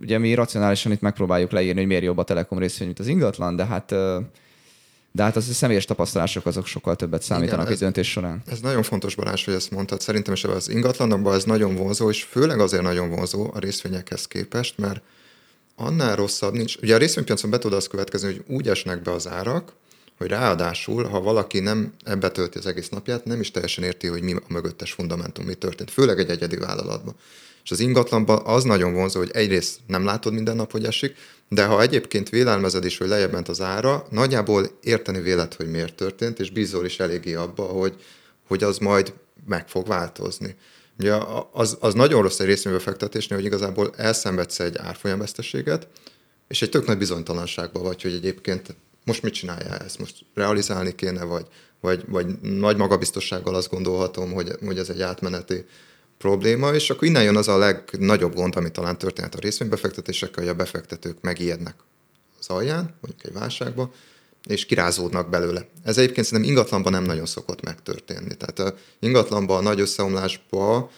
ugye mi racionálisan itt megpróbáljuk leírni, hogy miért jobb a Telekom részvény, mint az ingatlan, de hát de hát az a személyes tapasztalások azok sokkal többet számítanak Igen, ez, egy döntés során. Ez nagyon fontos, Balázs, hogy ezt mondtad. Szerintem is az ingatlanokban ez nagyon vonzó, és főleg azért nagyon vonzó a részvényekhez képest, mert annál rosszabb nincs. Ugye a részvénypiacon be tud az következni, hogy úgy esnek be az árak, hogy ráadásul, ha valaki nem ebbe tölti az egész napját, nem is teljesen érti, hogy mi a mögöttes fundamentum, mi történt, főleg egy egyedi vállalatban. És az ingatlanban az nagyon vonzó, hogy egyrészt nem látod minden nap, hogy esik, de ha egyébként vélelmezed is, hogy lejjebb ment az ára, nagyjából érteni vélet, hogy miért történt, és bízol is eléggé abba, hogy, hogy az majd meg fog változni. Ugye az, az nagyon rossz egy részvénybefektetésnél, hogy igazából elszenvedsz egy árfolyamveszteséget, és egy tök nagy bizonytalanságban vagy, hogy egyébként most mit csinálja ezt, most realizálni kéne, vagy, vagy, vagy nagy magabiztossággal azt gondolhatom, hogy, hogy ez egy átmeneti probléma, és akkor innen jön az a legnagyobb gond, ami talán történt a részvénybefektetésekkel, hogy a befektetők megijednek az alján, mondjuk egy válságba, és kirázódnak belőle. Ez egyébként szerintem ingatlanban nem nagyon szokott megtörténni. Tehát ingatlanban a nagy összeomlásba,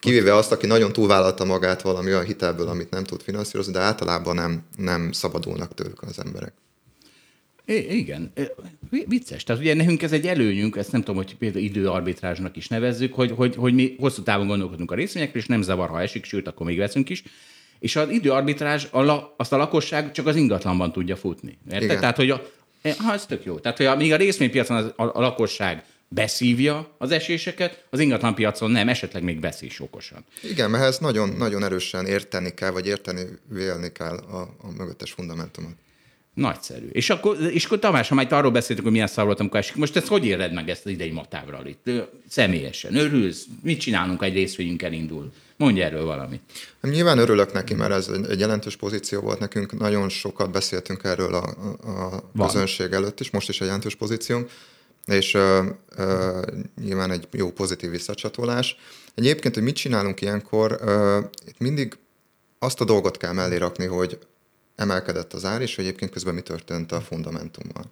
kivéve azt, aki nagyon túlvállalta magát valami olyan hitelből, amit nem tud finanszírozni, de általában nem, nem szabadulnak tőlük az emberek. I- igen, vicces. Tehát ugye nekünk ez egy előnyünk, ezt nem tudom, hogy például időarbitrázsnak is nevezzük, hogy, hogy, hogy mi hosszú távon gondolkodunk a részvényekről, és nem zavar, ha esik, sőt, akkor még veszünk is. És az időarbitrázs, azt a lakosság csak az ingatlanban tudja futni. Érted? Tehát, hogy a, e, ha, ez tök jó. Tehát, hogy még a részvénypiacon az, a, a lakosság beszívja az eséseket, az ingatlanpiacon nem, esetleg még veszi okosan. Igen, mert ezt nagyon, nagyon erősen érteni kell, vagy érteni, vélni kell a, a mögöttes fundamentumot. Nagyszerű. És akkor, és akkor Tamás, ha majd arról beszéltünk, hogy milyen szar volt, amikor esik, most ezt hogy éred meg ezt az idei matávral itt? Személyesen. Örülsz? Mit csinálunk, egy részvényünk elindul? Mondj erről valamit. Hát nyilván örülök neki, mert ez egy jelentős pozíció volt nekünk. Nagyon sokat beszéltünk erről a, a közönség előtt is, most is egy jelentős pozíciónk, és uh, uh, nyilván egy jó pozitív visszacsatolás. Egyébként, hogy mit csinálunk ilyenkor, uh, itt mindig azt a dolgot kell mellé rakni, hogy emelkedett az ár, és egyébként közben mi történt a fundamentummal.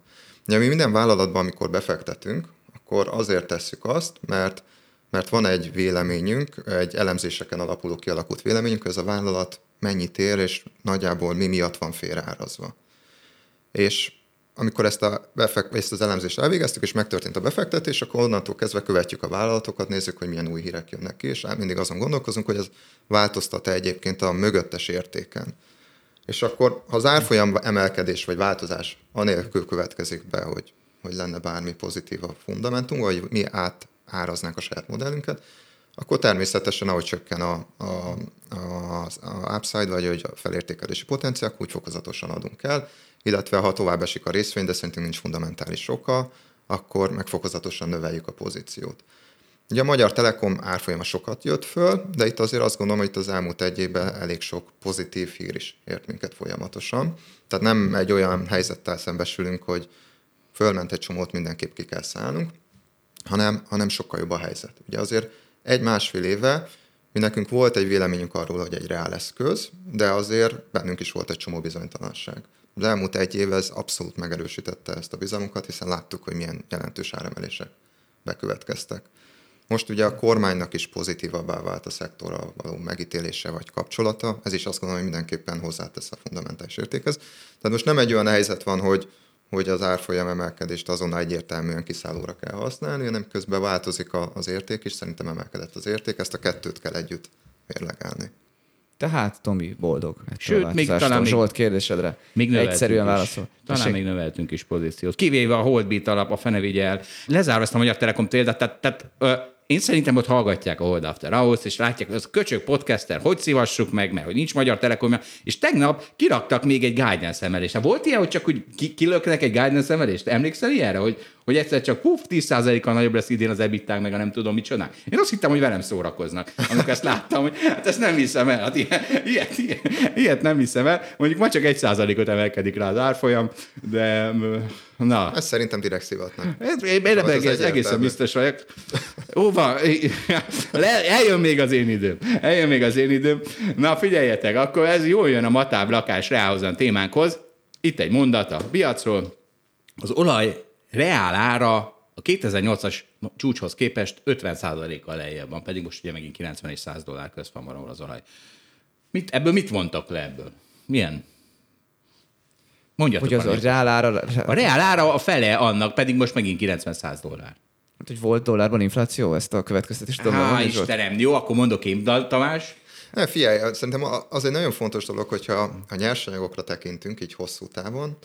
Ugye mi minden vállalatban, amikor befektetünk, akkor azért tesszük azt, mert, mert van egy véleményünk, egy elemzéseken alapuló kialakult véleményünk, ez a vállalat mennyit ér, és nagyjából mi miatt van félreárazva. És amikor ezt, a befek- ezt az elemzést elvégeztük, és megtörtént a befektetés, akkor onnantól kezdve követjük a vállalatokat, nézzük, hogy milyen új hírek jönnek ki, és mindig azon gondolkozunk, hogy ez változtat-e egyébként a mögöttes értéken. És akkor, ha az árfolyam emelkedés vagy változás anélkül következik be, hogy, hogy lenne bármi pozitív a fundamentum, vagy mi átáraznánk a saját modellünket, akkor természetesen, ahogy csökken a, a, a, a upside, vagy hogy a felértékelési potenciál, úgy fokozatosan adunk el, illetve ha tovább esik a részvény, de szerintünk nincs fundamentális soka, akkor meg fokozatosan növeljük a pozíciót. Ugye a Magyar Telekom árfolyama sokat jött föl, de itt azért azt gondolom, hogy itt az elmúlt egy évben elég sok pozitív hír is ért minket folyamatosan. Tehát nem egy olyan helyzettel szembesülünk, hogy fölment egy csomót, mindenképp ki kell szállnunk, hanem, hanem sokkal jobb a helyzet. Ugye azért egy-másfél éve mi nekünk volt egy véleményünk arról, hogy egy reál eszköz, de azért bennünk is volt egy csomó bizonytalanság. Az elmúlt egy év ez abszolút megerősítette ezt a bizalmunkat, hiszen láttuk, hogy milyen jelentős áremelések bekövetkeztek. Most ugye a kormánynak is pozitívabbá vált a szektorra való megítélése vagy kapcsolata, ez is azt gondolom, hogy mindenképpen hozzátesz a fundamentális értékhez. Tehát most nem egy olyan helyzet van, hogy, hogy az árfolyam emelkedést azonnal egyértelműen kiszállóra kell használni, hanem közben változik az érték, és szerintem emelkedett az érték, ezt a kettőt kell együtt mérlegelni. Tehát Tomi boldog. Sőt, még talán még, Zsolt kérdésedre még egyszerűen válaszol. Talán Tessék? még növeltünk is pozíciót. Kivéve a Holdbeat alap, a fene. Lezárva ezt a Magyar Telekom példát, tehát, tehát ö, én szerintem ott hallgatják a Hold After Hours, és látják, hogy az köcsög podcaster, hogy szívassuk meg, mert hogy nincs magyar telekomja, és tegnap kiraktak még egy guidance emelést. Hát volt ilyen, hogy csak úgy ki, kilöknek egy guidance emelést? Emlékszel ilyenre, hogy, hogy egyszer csak puf, 10%-kal nagyobb lesz idén az ebitták, meg a nem tudom mit csinál. Én azt hittem, hogy velem szórakoznak, amikor ezt láttam, hogy hát ezt nem hiszem el, hát ilyet, ilyet, ilyet, ilyet nem hiszem el. Mondjuk ma csak egy százalékot emelkedik rá az árfolyam, de na. Ez szerintem direkt szivatnak. Én, én egész, egészen biztos vagyok. Ó, van, eljön még az én időm. Eljön még az én időm. Na figyeljetek, akkor ez jól jön a matáb lakás reálhozan témánkhoz. Itt egy mondat a piacról. Az olaj reál ára a 2008-as csúcshoz képest 50%-kal lejjebb van, pedig most ugye megint 90 és 100 dollár közt van valahol az olaj. Mit, ebből mit vontak le ebből? Milyen? Mondjatok hogy az a reál ára... A reál ára a fele annak, pedig most megint 90-100 dollár. Hát, hogy volt dollárban infláció, ezt a következtetést tudom. Há, Istenem, jó, akkor mondok én, Tamás. Ne, figyelj, szerintem az egy nagyon fontos dolog, hogyha a nyersanyagokra tekintünk így hosszú távon,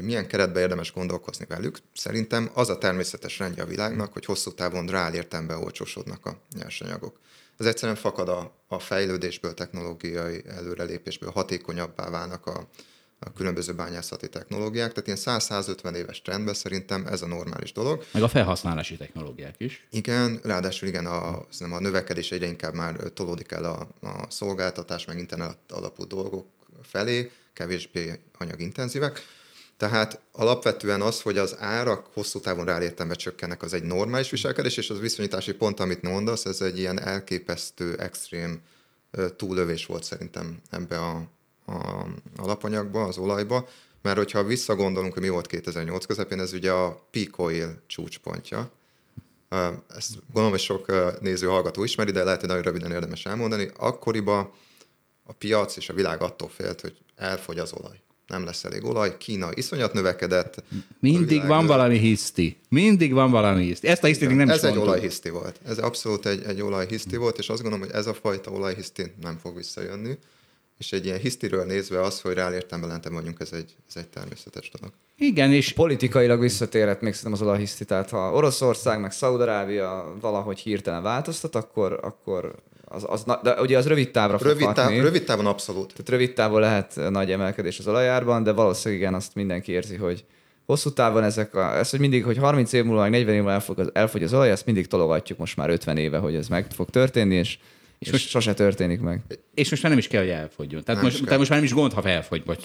hogy milyen keretbe érdemes gondolkozni velük. Szerintem az a természetes rendje a világnak, hogy hosszú távon reál értelemben olcsósodnak a nyersanyagok. Ez egyszerűen fakad a, a fejlődésből, technológiai előrelépésből, hatékonyabbá válnak a, a különböző bányászati technológiák, tehát ilyen 100-150 éves trendben szerintem ez a normális dolog. Meg a felhasználási technológiák is. Igen, ráadásul igen, a, a növekedés egyre inkább már tolódik el a, a szolgáltatás, meg internet alapú dolgok felé, kevésbé anyagintenzívek. Tehát alapvetően az, hogy az árak hosszú távon ráértembe csökkennek, az egy normális viselkedés, és az viszonyítási pont, amit mondasz, ez egy ilyen elképesztő, extrém túlövés volt szerintem ebbe a, a alapanyagba, az olajba, mert hogyha visszagondolunk, hogy mi volt 2008 közepén, ez ugye a peak oil csúcspontja. Ezt gondolom, hogy sok néző, hallgató ismeri, de lehet, hogy nagyon röviden érdemes elmondani. Akkoriban a piac és a világ attól félt, hogy elfogy az olaj nem lesz elég olaj, Kína iszonyat növekedett. Mindig van valami hiszti. Mindig van valami hiszti. Ezt a hisztit nem Ez egy olajhiszti volt. Ez abszolút egy, egy olajhiszti volt, és azt gondolom, hogy ez a fajta olajhiszti nem fog visszajönni. És egy ilyen hisztiről nézve az, hogy reál értelemben mondjuk, ez egy, ez egy természetes dolog. Igen, és politikailag visszatérhet még szerintem az olajhiszti. Tehát ha Oroszország meg Szaudarábia valahogy hirtelen változtat, akkor, akkor az, az, de ugye az rövid távra rövid, fog táv, rövid távon abszolút. Tehát rövid távon lehet nagy emelkedés az olajárban, de valószínűleg igen, azt mindenki érzi, hogy hosszú távon ezek a, ez, hogy mindig, hogy 30 év múlva, 40 év múlva elfogy az, elfogy az olaj, ezt mindig tologatjuk most már 50 éve, hogy ez meg fog történni, és és, és most sose történik meg. És most már nem is kell, hogy elfogyjon. Tehát, most, tehát most már nem is gond, ha elfogy. Vagy,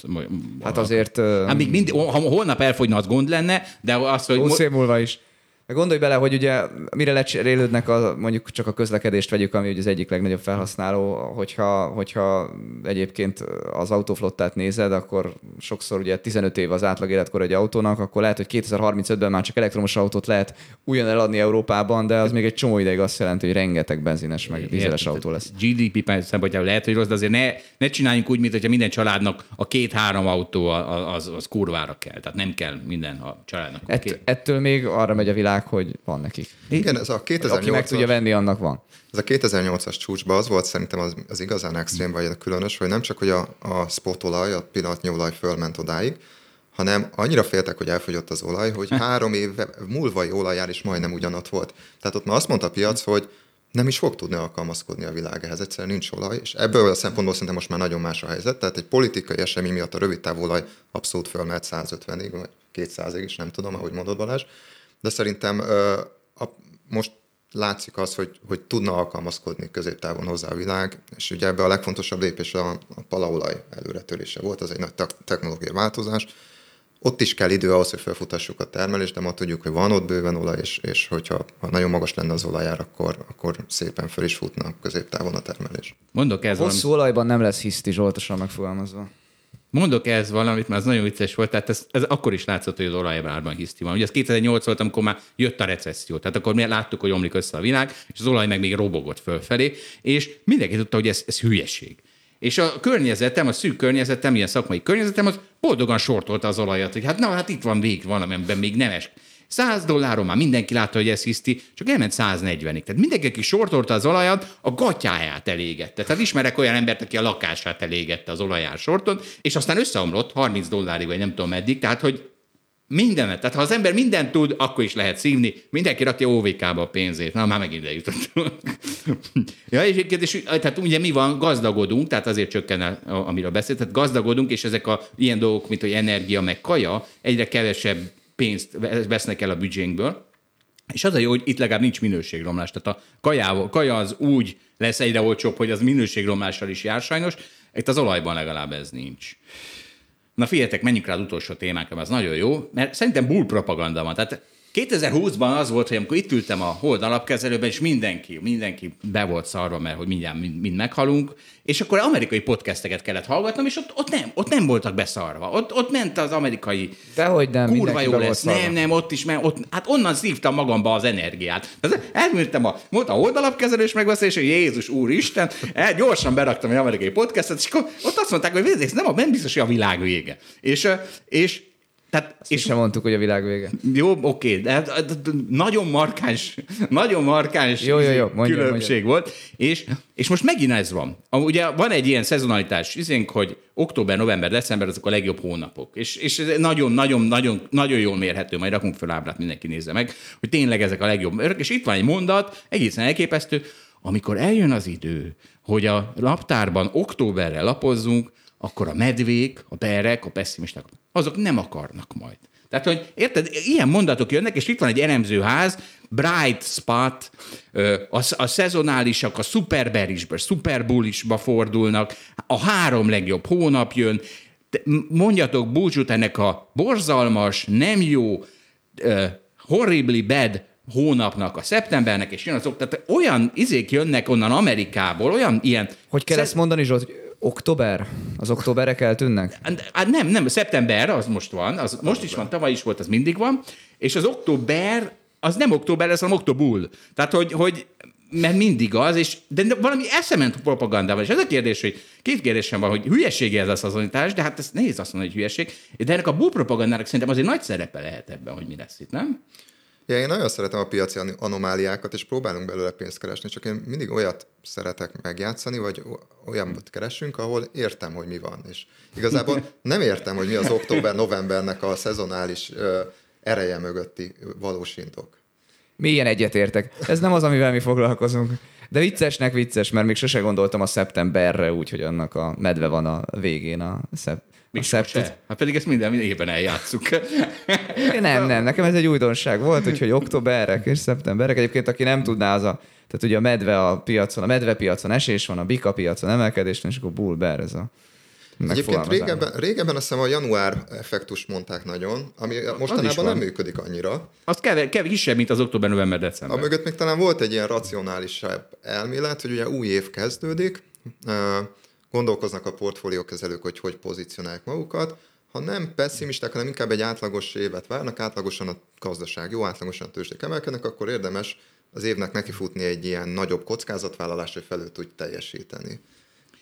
hát azért... Hát még mind, ha holnap elfogyna, az gond lenne, de az, hogy... 20 év múlva is. Gondolj bele, hogy ugye mire lecserélődnek a, mondjuk csak a közlekedést vegyük, ami ugye az egyik legnagyobb felhasználó, hogyha, hogyha egyébként az autóflottát nézed, akkor sokszor ugye 15 év az átlag életkor egy autónak, akkor lehet, hogy 2035-ben már csak elektromos autót lehet újon eladni Európában, de az még egy csomó ideig azt jelenti, hogy rengeteg benzines meg dízeles autó lesz. GDP szempontjából lehet, hogy rossz, de azért ne, ne csináljunk úgy, mint hogyha minden családnak a két-három autó az, az kurvára kell. Tehát nem kell minden a családnak. Ett, ettől még arra megy a világ, világ, hogy van nekik. Igen, ez a 2008 Aki meg tudja venni, annak van. Ez a 2008-as csúcsban az volt szerintem az, az igazán extrém, vagy a különös, hogy nem csak, hogy a, a spotolaj, a pillanatnyi olaj fölment odáig, hanem annyira féltek, hogy elfogyott az olaj, hogy három év múlvai olajár is majdnem ugyanott volt. Tehát ott már azt mondta a piac, hogy nem is fog tudni alkalmazkodni a világ ehhez, egyszerűen nincs olaj, és ebből a szempontból szerintem most már nagyon más a helyzet, tehát egy politikai esemény miatt a rövid olaj abszolút fölmelt 150-ig, vagy 200-ig is, nem tudom, ahogy mondod Balázs, de szerintem a, most látszik az, hogy, hogy tudna alkalmazkodni középtávon hozzá a világ, és ugye ebbe a legfontosabb lépés a, a palaolaj előretörése volt, az egy nagy technológiai változás. Ott is kell idő ahhoz, hogy felfutassuk a termelést, de ma tudjuk, hogy van ott bőven olaj, és, és hogyha ha nagyon magas lenne az olajár, akkor, akkor szépen fel is futna középtávon a termelés. Mondok ez Hosszú valami... olajban nem lesz hiszti, Zsoltosan megfogalmazva. Mondok ez valamit, mert az nagyon vicces volt, tehát ez, ez akkor is látszott, hogy az olajárban hiszti van. Ugye ez 2008 volt, amikor már jött a recesszió, tehát akkor mi láttuk, hogy omlik össze a világ, és az olaj meg még robogott fölfelé, és mindenki tudta, hogy ez, ez hülyeség. És a környezetem, a szűk környezetem, ilyen szakmai környezetem, az boldogan sortolta az olajat, hogy hát na, hát itt van vég valamiben még nemes 100 dolláron már mindenki látta, hogy ez hiszti, csak elment 140-ig. Tehát mindenki, aki sortolta az olajat, a gatyáját elégette. Tehát ismerek olyan embert, aki a lakását elégette az olaján sorton, és aztán összeomlott 30 dollárig, vagy nem tudom meddig, tehát hogy Mindenet. Tehát ha az ember mindent tud, akkor is lehet szívni. Mindenki rakja OVK-ba a pénzét. Na, már megint lejutottunk. ja, és, és, tehát ugye mi van, gazdagodunk, tehát azért csökken, amiről beszélt, tehát gazdagodunk, és ezek a ilyen dolgok, mint hogy energia, meg kaja, egyre kevesebb pénzt vesznek el a büdzsénkből, és az a jó, hogy itt legalább nincs minőségromlás. Tehát a kaja, kaja az úgy lesz egyre olcsóbb, hogy az minőségromlással is jár sajnos. Itt az olajban legalább ez nincs. Na figyeljetek, menjünk rá az utolsó témánkra, ez nagyon jó, mert szerintem bull propaganda van. Tehát 2020-ban az volt, hogy amikor itt ültem a Hold alapkezelőben, és mindenki, mindenki be volt szarva, mert hogy mindjárt mind, mind meghalunk, és akkor amerikai podcasteket kellett hallgatnom, és ott, ott, nem, ott nem voltak beszarva. Ott, ott ment az amerikai Dehogy nem, kurva jó lesz. Nem, nem, ott is, mert ott, hát onnan szívtam magamba az energiát. Elműltem a, volt a Hold alapkezelős megbeszélés, hogy Jézus Úristen, el, gyorsan beraktam egy amerikai podcastet, és akkor ott azt mondták, hogy ez nem, nem biztos, hogy a világ vége. És, és tehát, és sem mondtuk, hogy a világ vége. Jó, oké, de hát, nagyon markáns, nagyon markáns jó, jó, jó, mondjam, különbség mondjam. volt, és, és most megint ez van. Ugye van egy ilyen szezonalitás, izénk, hogy október, november, december azok a legjobb hónapok. És, és ez nagyon, nagyon, nagyon, nagyon jól mérhető, majd rakunk fel ábrát, mindenki nézze meg, hogy tényleg ezek a legjobb. És itt van egy mondat, egészen elképesztő, amikor eljön az idő, hogy a naptárban októberre lapozzunk, akkor a medvék, a berek, a pessimisták, azok nem akarnak majd. Tehát, hogy érted, ilyen mondatok jönnek, és itt van egy elemzőház, bright spot, a, a szezonálisak a szuperberisbe, szuperbullisba fordulnak, a három legjobb hónap jön, mondjatok búcsút ennek a borzalmas, nem jó, horribly bad hónapnak, a szeptembernek, és jön az tehát olyan izék jönnek onnan Amerikából, olyan ilyen... Hogy kell szez... ezt mondani, Zsolt, hogy Október? Az októberek eltűnnek? Hát nem, nem, szeptember az most van, az most is van, tavaly is volt, az mindig van, és az október, az nem október, ez hanem oktobul. Tehát, hogy, hogy mert mindig az, és, de valami eszement propagandával. És ez a kérdés, hogy két kérdésem van, hogy hülyesége ez a szazonítás, de hát ez nehéz azt mondani, hogy hülyeség. De ennek a bull propagandának szerintem azért nagy szerepe lehet ebben, hogy mi lesz itt, nem? Ja, én nagyon szeretem a piaci anomáliákat, és próbálunk belőle pénzt keresni, csak én mindig olyat szeretek megjátszani, vagy olyanot keresünk, ahol értem, hogy mi van. És igazából nem értem, hogy mi az október-novembernek a szezonális ö, ereje mögötti valós indok. Milyen egyetértek. Ez nem az, amivel mi foglalkozunk. De viccesnek vicces, mert még sose gondoltam a szeptemberre úgy, hogy annak a medve van a végén a szep még sose. Hát pedig ezt minden, minden évben eljátszuk. nem, nem, nekem ez egy újdonság volt, úgyhogy októberek és szeptemberek. Egyébként, aki nem tudná, az a, tehát ugye a medve a piacon, a medve piacon esés van, a bika piacon emelkedés és akkor bull bear ez a Egyébként régebben, régebben azt hiszem a január effektus mondták nagyon, ami mostanában nem működik annyira. Az kevés, kevés kisebb, mint az október, november, december. A mögött még talán volt egy ilyen racionálisabb elmélet, hogy ugye új év kezdődik, gondolkoznak a portfóliókezelők, hogy hogy pozícionálják magukat, ha nem pessimisták, hanem inkább egy átlagos évet várnak, átlagosan a gazdaság jó, átlagosan a tőzsdék emelkednek, akkor érdemes az évnek nekifutni egy ilyen nagyobb kockázatvállalás, hogy felül tudj teljesíteni.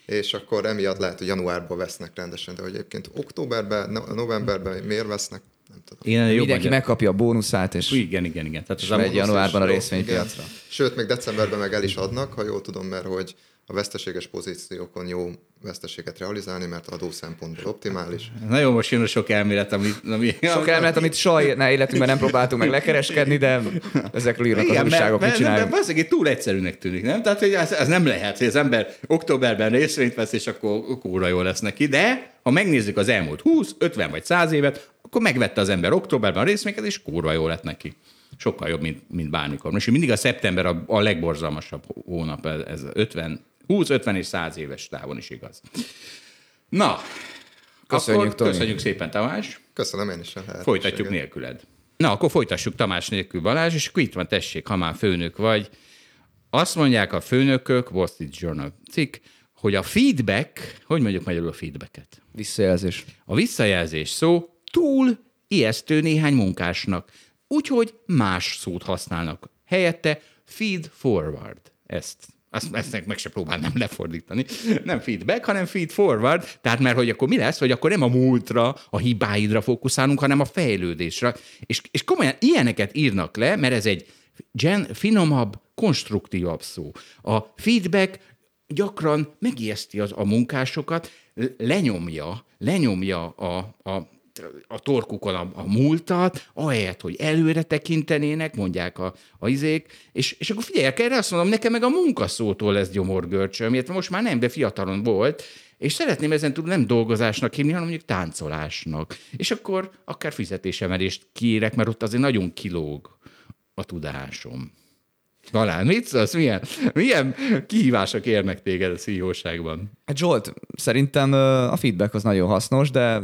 És akkor emiatt lehet, hogy januárban vesznek rendesen, de hogy egyébként októberben, novemberben miért vesznek, nem tudom. Igen, Mindenki magyar... megkapja a bónuszát, és, igen, igen, igen. Tehát és megy januárban a részvénypiacra. Sőt, még decemberben meg el is adnak, ha jól tudom, mert hogy a veszteséges pozíciókon jó veszteséget realizálni, mert adó szempontból optimális. Nagyon most jön a sok elmélet, amit... Ami, sok elmélet, amit ne, életünkben nem próbáltunk meg lekereskedni, de ezekről írnak Igen, az újságok, mert, mit csináljuk. Mert, mert túl egyszerűnek tűnik, nem? Tehát hogy ez, ez, nem lehet, hogy az ember októberben részvényt vesz, és akkor kóra jó lesz neki, de ha megnézzük az elmúlt 20, 50 vagy 100 évet, akkor megvette az ember októberben a részvényeket, és kurva jó lett neki. Sokkal jobb, mint, mint bármikor. Most mindig a szeptember a, a legborzalmasabb hónap, ez, ez 50, 20, 50 és 100 éves távon is igaz. Na, Köszönjük, akkor Tomi. köszönjük szépen, Tamás. Köszönöm én is a lehetőséget. Folytatjuk nélküled. Na, akkor folytassuk Tamás nélkül Balázs, és akkor itt van, tessék, ha már főnök vagy. Azt mondják a főnökök, Wall Street Journal cikk, hogy a feedback, hogy mondjuk magyarul a feedbacket? Visszajelzés. A visszajelzés szó túl ijesztő néhány munkásnak, úgyhogy más szót használnak. Helyette feed forward. Ezt azt, ezt meg se próbálnám lefordítani. Nem feedback, hanem feed forward. Tehát mert hogy akkor mi lesz, hogy akkor nem a múltra, a hibáidra fókuszálunk, hanem a fejlődésre. És, és komolyan ilyeneket írnak le, mert ez egy gen, finomabb, konstruktívabb szó. A feedback gyakran megijeszti az, a munkásokat, lenyomja, lenyomja a, a a torkukon a, a múltat, ahelyett, hogy előre tekintenének, mondják a, a izék, és, és akkor figyeljek erre, azt mondom, nekem meg a munkaszótól lesz gyomorgörcsöm, illetve most már nem, de fiatalon volt, és szeretném ezen túl nem dolgozásnak hívni, hanem mondjuk táncolásnak. És akkor akár fizetésemelést kérek, mert ott azért nagyon kilóg a tudásom. Talán, mit szólsz? Milyen, milyen kihívások érnek téged a CEO-ságban? Hát Zsolt, szerintem a feedback az nagyon hasznos, de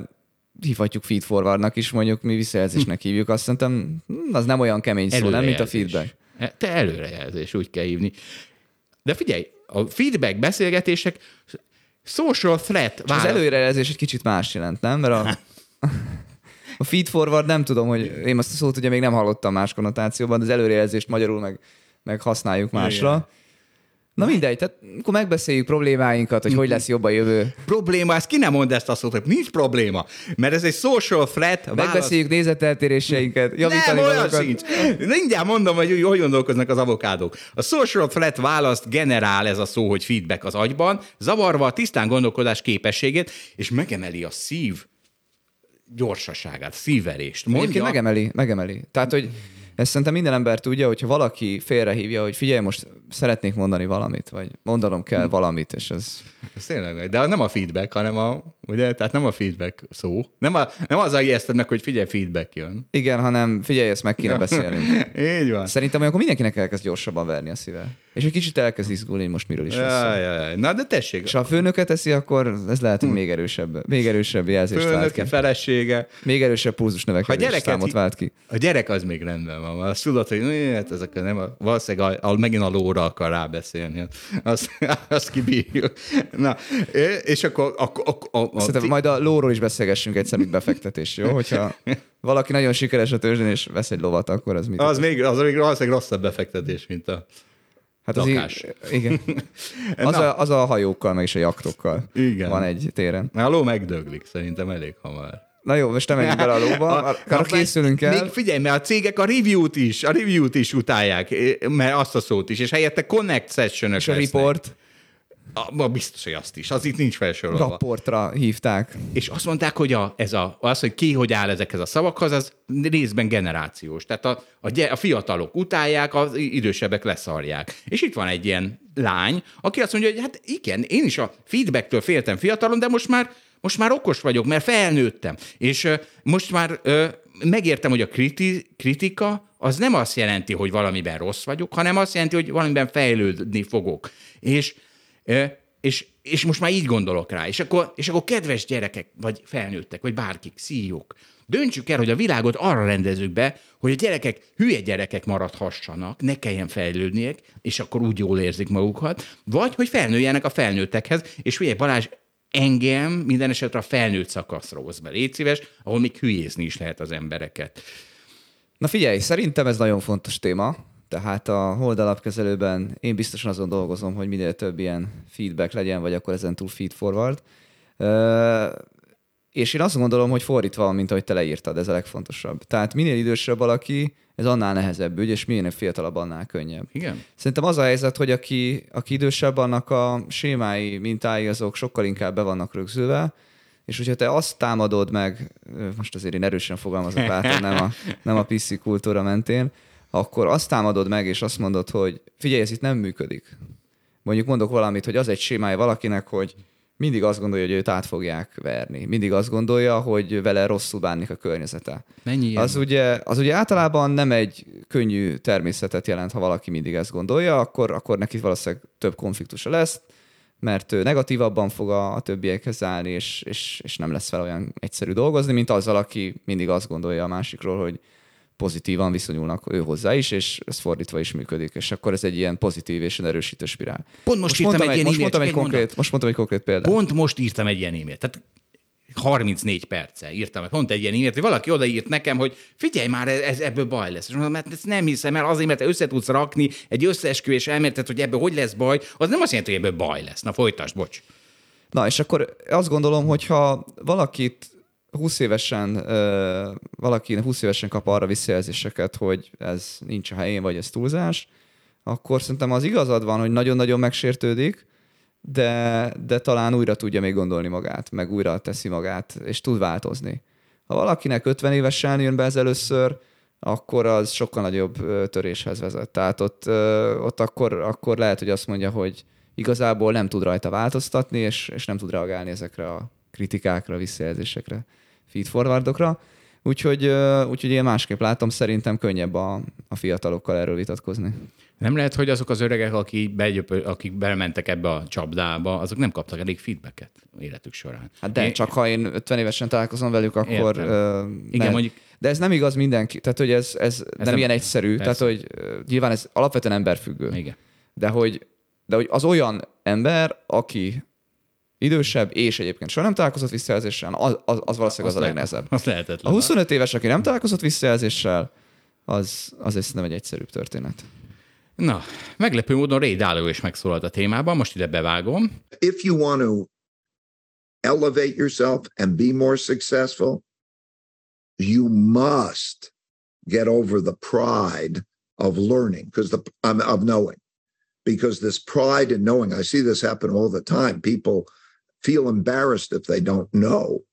hívhatjuk feed forwardnak is, mondjuk mi visszajelzésnek hívjuk, azt szerintem hm, az nem olyan kemény szó, nem, mint a feedback. Te előrejelzés, úgy kell hívni. De figyelj, a feedback beszélgetések social threat És az előrejelzés egy kicsit más jelent, nem? Mert a, a feed forward nem tudom, hogy én azt a szót ugye még nem hallottam más konnotációban, de az előrejelzést magyarul meg, meg használjuk másra. Igen. Na mindegy, tehát akkor megbeszéljük problémáinkat, hogy hogy lesz jobb a jövő. Probléma, ezt ki nem mond ezt a szót, hogy nincs probléma, mert ez egy social threat. válasz- Megbeszéljük nézeteltéréseinket, javítani nem, olyan sincs. Mindjárt mondom, hogy hogy gondolkoznak az avokádók. A social threat választ generál ez a szó, hogy feedback az agyban, zavarva a tisztán gondolkodás képességét, és megemeli a szív gyorsaságát. Egyébként Mondja, megemeli, megemeli. Tehát, hogy ezt szerintem minden ember tudja, hogyha valaki félrehívja, hogy figyelj, most szeretnék mondani valamit, vagy mondanom kell valamit, és ez... Ez tényleg, de nem a feedback, hanem a, ugye, tehát nem a feedback szó. Nem, a, nem az a ijeszted meg, hogy figyelj, feedback jön. Igen, hanem figyelj, ezt meg kéne beszélni. Így van. Szerintem olyankor mindenkinek elkezd gyorsabban verni a szíve. És egy kicsit elkezd izgulni, hogy most miről is lesz. jaj. Na, de tessék, És ha a főnöket teszi, akkor ez lehet, hogy még erősebb, még erősebb jelzést vált főnöke, ki. felesége, Még erősebb pulzus Ha növekedés számot vált ki. A gyerek az még rendben van. Azt tudod, hogy "Né, hát ezek nem a, valószínűleg a, a, megint a lóra akar rábeszélni. Azt, azt kibírjuk. Na, és akkor... akkor, akkor a, a, Szerintem majd a lóról is beszélgessünk egy szemük befektetés, jó? Hogyha valaki nagyon sikeres a tőzsdén és vesz egy lovat, akkor az mit? az még, az még valószínűleg rosszabb befektetés, mint a... hát az lakás. í- igen. Az Na. a, az a hajókkal, meg is a jaktokkal Igen. van egy téren. A ló megdöglik szerintem elég hamar. Na jó, most nem menjünk bele a lóba, arra Na, készülünk el. Még figyelj, mert a cégek a review-t is, a review-t is utálják, mert azt a szót is, és helyette connect session És a report, A, a biztos, hogy azt is. Az itt nincs felsorolva. raportra hívták. És azt mondták, hogy a, ez a, az, hogy ki hogy áll ezekhez a szavakhoz, az részben generációs. Tehát a, a, a fiatalok utálják, az idősebbek leszarják. És itt van egy ilyen lány, aki azt mondja, hogy hát igen, én is a feedbacktől féltem fiatalon, de most már, most már okos vagyok, mert felnőttem. És ö, most már ö, megértem, hogy a kriti, kritika az nem azt jelenti, hogy valamiben rossz vagyok, hanem azt jelenti, hogy valamiben fejlődni fogok. És és, és most már így gondolok rá. És akkor, és akkor kedves gyerekek, vagy felnőttek, vagy bárkik, szíjók, döntsük el, hogy a világot arra rendezzük be, hogy a gyerekek hülye gyerekek maradhassanak, ne kelljen fejlődniek, és akkor úgy jól érzik magukat, vagy hogy felnőjenek a felnőttekhez, és figyelj, Balázs, engem minden esetre a felnőtt szakaszra hoz be. Légy szíves, ahol még hülyézni is lehet az embereket. Na figyelj, szerintem ez nagyon fontos téma, tehát a hold alapkezelőben én biztosan azon dolgozom, hogy minél több ilyen feedback legyen, vagy akkor ezen túl feed forward. És én azt gondolom, hogy fordítva van, mint ahogy te leírtad, ez a legfontosabb. Tehát minél idősebb valaki, ez annál nehezebb ügy, és minél fiatalabb, annál könnyebb. Igen? Szerintem az a helyzet, hogy aki, aki idősebb, annak a sémái, mintái azok sokkal inkább be vannak rögzülve, és hogyha te azt támadod meg, most azért én erősen fogalmazok, látom, nem a, nem a PC kultúra mentén, akkor azt támadod meg, és azt mondod, hogy figyelj, ez itt nem működik. Mondjuk mondok valamit, hogy az egy sémája valakinek, hogy mindig azt gondolja, hogy őt át fogják verni. Mindig azt gondolja, hogy vele rosszul bánik a környezete. Mennyi ilyen Az ugye, az ugye általában nem egy könnyű természetet jelent, ha valaki mindig ezt gondolja, akkor, akkor neki valószínűleg több konfliktusa lesz, mert ő negatívabban fog a, a többiekhez állni, és, és, és nem lesz fel olyan egyszerű dolgozni, mint azzal, aki mindig azt gondolja a másikról, hogy pozitívan viszonyulnak ő hozzá is, és ez fordítva is működik, és akkor ez egy ilyen pozitív és erősítő spirál. Pont most írtam mondtam egy ilyen most mondtam egy konkrét, most mondtam egy konkrét példát. Pont most írtam egy ilyen e-mailt. Tehát 34 perce írtam, pont egy ilyen e-mailt, hogy valaki odaírt nekem, hogy figyelj már, ez, ebből baj lesz. És mondom, mert ezt nem hiszem el, azért, mert te össze tudsz rakni egy összeesküvés elméletet, hogy ebből hogy lesz baj, az nem azt jelenti, hogy ebből baj lesz. Na folytasd, bocs. Na, és akkor azt gondolom, hogyha valakit 20 évesen, ö, valaki 20 évesen kap arra visszajelzéseket, hogy ez nincs a helyén, vagy ez túlzás, akkor szerintem az igazad van, hogy nagyon-nagyon megsértődik, de, de talán újra tudja még gondolni magát, meg újra teszi magát, és tud változni. Ha valakinek 50 évesen jön be ez először, akkor az sokkal nagyobb töréshez vezet. Tehát ott, ott akkor, akkor lehet, hogy azt mondja, hogy igazából nem tud rajta változtatni, és, és nem tud reagálni ezekre a kritikákra, visszajelzésekre, feedforwardokra. Úgyhogy, úgyhogy én másképp látom, szerintem könnyebb a, a fiatalokkal erről vitatkozni. Nem lehet, hogy azok az öregek, akik, begyöpö, akik bementek ebbe a csapdába, azok nem kaptak elég feedbacket életük során. Hát de Én- csak ha én 50 évesen találkozom velük, akkor Értem. ö, Igen, nem. mondjuk- De ez nem igaz mindenki, tehát hogy ez, ez, nem, nem- ilyen egyszerű, persze. tehát hogy ö, nyilván ez alapvetően emberfüggő. Igen. De hogy, de hogy az olyan ember, aki idősebb, és egyébként soha nem találkozott visszajelzéssel, az, az, az valószínűleg az a lehet- legnehezebb. Az lehetetlen. A 25 éves, aki nem találkozott visszajelzéssel, az, az egy nem egy egyszerűbb történet. Na, meglepő módon Ray Dalio is megszólalt a témában, most ide bevágom. if you want to elevate yourself and be more successful, you must get over the pride of learning because the um, of knowing because this pride in knowing i see this happen all the time people feel embarrassed if they don't know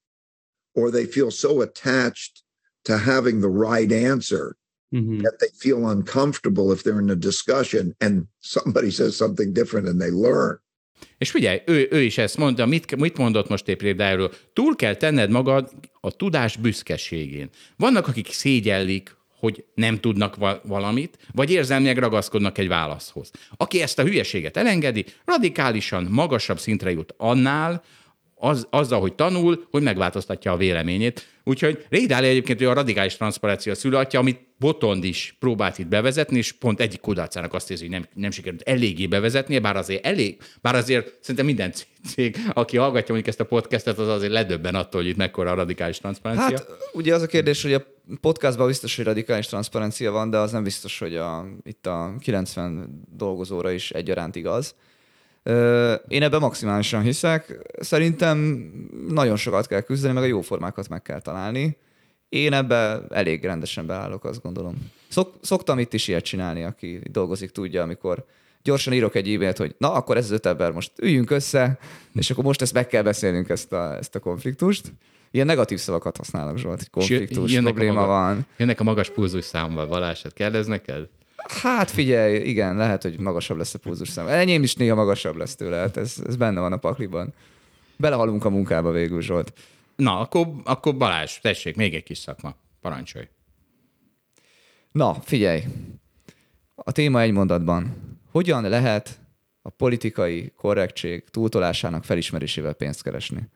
or they feel so attached to having the right answer that they feel uncomfortable if they're in a discussion and somebody says something different and they learn És figyelj, ő, ő is ezt mondta, mit, mit mondott most épp Dalio? Túl kell tenned magad a tudás büszkeségén. Vannak, akik szégyellik, hogy nem tudnak va- valamit, vagy érzelmileg ragaszkodnak egy válaszhoz. Aki ezt a hülyeséget elengedi, radikálisan magasabb szintre jut annál, az, azzal, hogy tanul, hogy megváltoztatja a véleményét. Úgyhogy Dalio egyébként ő a radikális transzparencia szülőatja, amit Botond is próbált itt bevezetni, és pont egyik kudarcának azt érzi, hogy nem, nem sikerült eléggé bevezetnie, bár azért elég, bár azért szerintem minden cég, aki hallgatja mondjuk ezt a podcastet, az azért ledöbben attól, hogy itt mekkora a radikális transzparencia. Hát ugye az a kérdés, hogy a podcastban biztos, hogy radikális transzparencia van, de az nem biztos, hogy a, itt a 90 dolgozóra is egyaránt igaz. Én ebben maximálisan hiszek. Szerintem nagyon sokat kell küzdeni, meg a jó formákat meg kell találni. Én ebbe elég rendesen beállok, azt gondolom. Szok, szoktam itt is ilyet csinálni, aki dolgozik, tudja, amikor gyorsan írok egy e-mailt, hogy na, akkor ez az öt ember, most üljünk össze, és akkor most ezt meg kell beszélnünk, ezt a, ezt a konfliktust. Ilyen negatív szavakat használok, Zsolt, hogy konfliktus, jönnek a probléma maga- van. Jönnek a magas pulzus számmal, Balázs, kérdez neked? Hát figyelj, igen, lehet, hogy magasabb lesz a pulzusszám. Enyém is néha magasabb lesz tőle, hát ez, ez benne van a pakliban. Belehalunk a munkába végül, Zsolt. Na, akkor, akkor Balázs, tessék, még egy kis szakma. Parancsolj. Na, figyelj. A téma egy mondatban. Hogyan lehet a politikai korrektség túltolásának felismerésével pénzt keresni?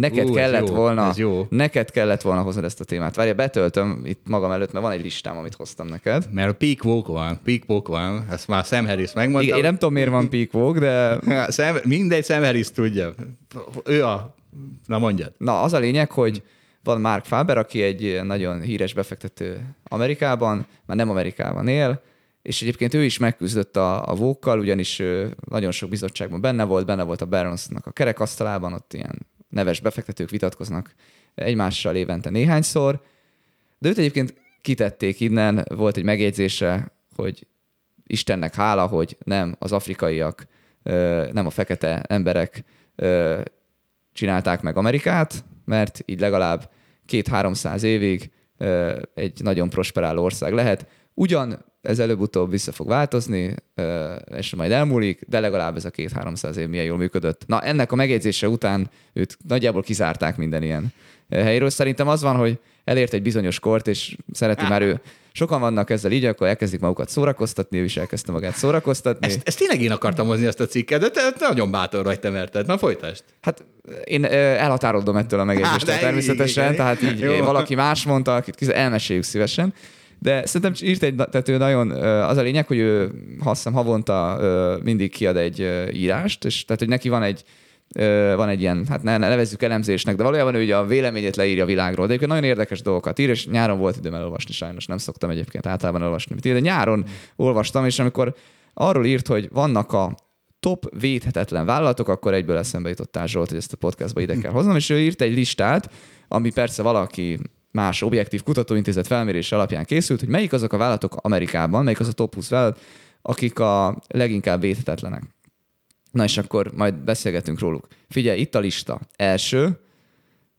Neked Ú, kellett jó, volna, jó. neked kellett volna hoznod ezt a témát. Várja, betöltöm itt magam előtt, mert van egy listám, amit hoztam neked. Mert a peak woke van, peak woke van, ezt már Sam Harris megmondta. Igen, én nem tudom, miért van peak woke, de Sam, mindegy, Sam Harris tudja. Ő a... Na mondjad. Na, az a lényeg, hogy van Mark Faber, aki egy nagyon híres befektető Amerikában, már nem Amerikában él, és egyébként ő is megküzdött a, a vókkal, ugyanis nagyon sok bizottságban benne volt, benne volt a Baronsnak a kerekasztalában, ott ilyen neves befektetők vitatkoznak egymással évente néhányszor, de őt egyébként kitették innen, volt egy megjegyzése, hogy Istennek hála, hogy nem az afrikaiak, nem a fekete emberek csinálták meg Amerikát, mert így legalább két-háromszáz évig egy nagyon prosperáló ország lehet. Ugyan ez előbb-utóbb vissza fog változni, és majd elmúlik, de legalább ez a két-háromszáz év milyen jól működött. Na, ennek a megjegyzése után őt nagyjából kizárták minden ilyen helyről. Szerintem az van, hogy elért egy bizonyos kort, és szereti már ő. Sokan vannak ezzel így, akkor elkezdik magukat szórakoztatni, ő is elkezdte magát szórakoztatni. Ezt, ezt tényleg én akartam hozni ezt a cikket, de te te nagyon bátor vagy, te merted. Na folytasd. Hát én ö, elhatárolodom ettől a megjegyzéstől természetesen, igen. tehát így Jó. valaki más mondta, akit elmeséljük szívesen. De szerintem írt egy, tehát ő nagyon, az a lényeg, hogy ő azt havonta mindig kiad egy írást, és tehát, hogy neki van egy van egy ilyen, hát ne, ne nevezzük elemzésnek, de valójában ő ugye a véleményét leírja a világról. De egyébként nagyon érdekes dolgokat ír, és nyáron volt időm elolvasni, sajnos nem szoktam egyébként általában olvasni, de nyáron olvastam, és amikor arról írt, hogy vannak a top védhetetlen vállalatok, akkor egyből eszembe jutottál Zsolt, hogy ezt a podcastba ide kell hoznom, és ő írt egy listát, ami persze valaki más objektív kutatóintézet felmérés alapján készült, hogy melyik azok a vállalatok Amerikában, melyik az a top 20 vállalat, akik a leginkább védhetetlenek. Na és akkor majd beszélgetünk róluk. Figyelj, itt a lista. Első,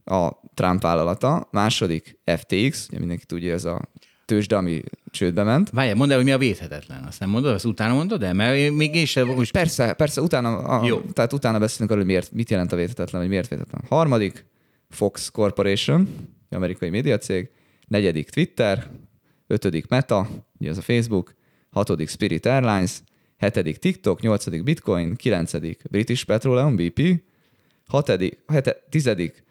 a Trump vállalata, második FTX, ugye mindenki tudja, ez a tőzsde, ami csődbe ment. Várjál, mondd el, hogy mi a védhetetlen. Azt nem mondod, azt utána mondod, de mert még én sem most Persze, persze, utána, a, Jó. tehát utána beszélünk arról, hogy miért, mit jelent a védhetetlen, vagy miért védhetetlen. Harmadik, Fox Corporation, amerikai médiacég. Negyedik, Twitter. Ötödik, Meta, ugye ez a Facebook. Hatodik, Spirit Airlines. Hetedik, TikTok. Nyolcadik, Bitcoin. Kilencedik, British Petroleum, BP. Hatodik, hete, tizedik,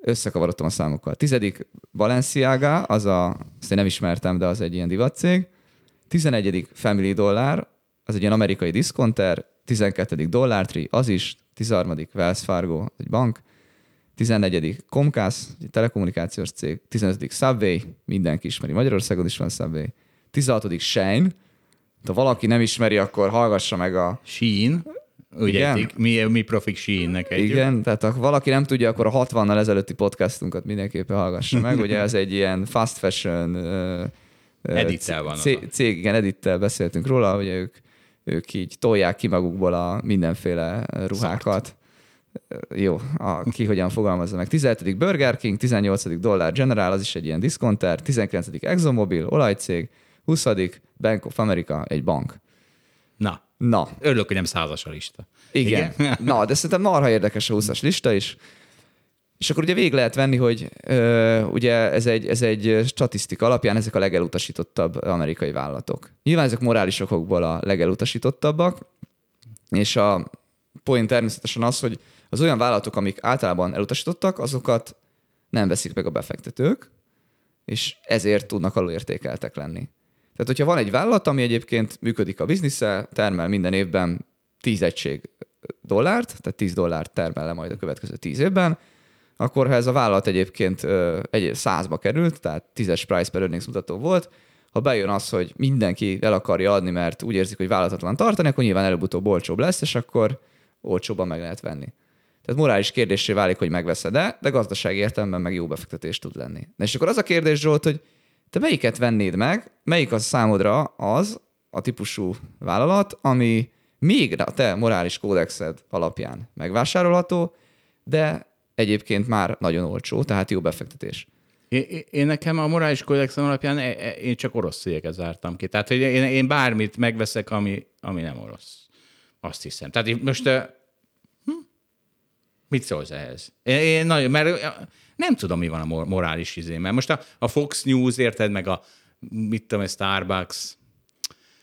összekavarodtam a számokkal. Tizedik, Balenciaga, az a, azt én nem ismertem, de az egy ilyen divatcég. 11. Family Dollar, az egy ilyen amerikai diszkonter, 12. Dollar Tree, az is, 13. Wells Fargo, az egy bank, 14. Comcast, egy telekommunikációs cég, 15. Subway, mindenki ismeri, Magyarországon is van Subway, 16. Shine, ha valaki nem ismeri, akkor hallgassa meg a... Shein, ugye Igen. mi, mi profik Sheinnek egy. Igen, tehát ha valaki nem tudja, akkor a 60-nal ezelőtti podcastunkat mindenképpen hallgassa meg. Ugye ez egy ilyen fast fashion Edittel van cég, cég, igen, Edittel beszéltünk róla, hogy ők, ők így tolják ki magukból a mindenféle ruhákat. Jó, a, ki hogyan fogalmazza meg. 17. Burger King, 18. Dollar General, az is egy ilyen diszkonter, 19. ExxonMobil, olajcég, 20. Bank of America, egy bank. Na, Na, örülök, hogy nem százas a lista. igen. Igen. Na, de szerintem marha érdekes a 20-as lista is. És akkor ugye végig lehet venni, hogy ö, ugye ez egy, ez egy statisztika alapján ezek a legelutasítottabb amerikai vállalatok. Nyilván ezek morális okokból a legelutasítottabbak, és a point természetesen az, hogy az olyan vállalatok, amik általában elutasítottak, azokat nem veszik meg a befektetők, és ezért tudnak alulértékeltek lenni. Tehát, hogyha van egy vállalat, ami egyébként működik a biznisze, termel minden évben 10 egység dollárt, tehát 10 dollárt termel le majd a következő 10 évben, akkor ha ez a vállalat egyébként egy százba került, tehát 10-es price per earnings mutató volt, ha bejön az, hogy mindenki el akarja adni, mert úgy érzik, hogy vállalatlan tartani, akkor nyilván előbb-utóbb olcsóbb lesz, és akkor olcsóbban meg lehet venni. Tehát morális kérdésé válik, hogy megveszed-e, de gazdasági értelemben meg jó befektetés tud lenni. Na és akkor az a kérdés, Zsolt, hogy te melyiket vennéd meg, melyik az számodra az a típusú vállalat, ami még a te morális kódexed alapján megvásárolható, de egyébként már nagyon olcsó, tehát jó befektetés. Én, én- nekem a morális kódexem alapján e- e- én csak orosz cégeket zártam ki. Tehát, hogy én, én bármit megveszek, ami, ami nem orosz. Azt hiszem. Tehát most? Mit szólsz ehhez? Én, nagyon, mert nem tudom, mi van a mor- morális izé. Mert most a, a Fox News, érted, meg a mit tudom, a Starbucks,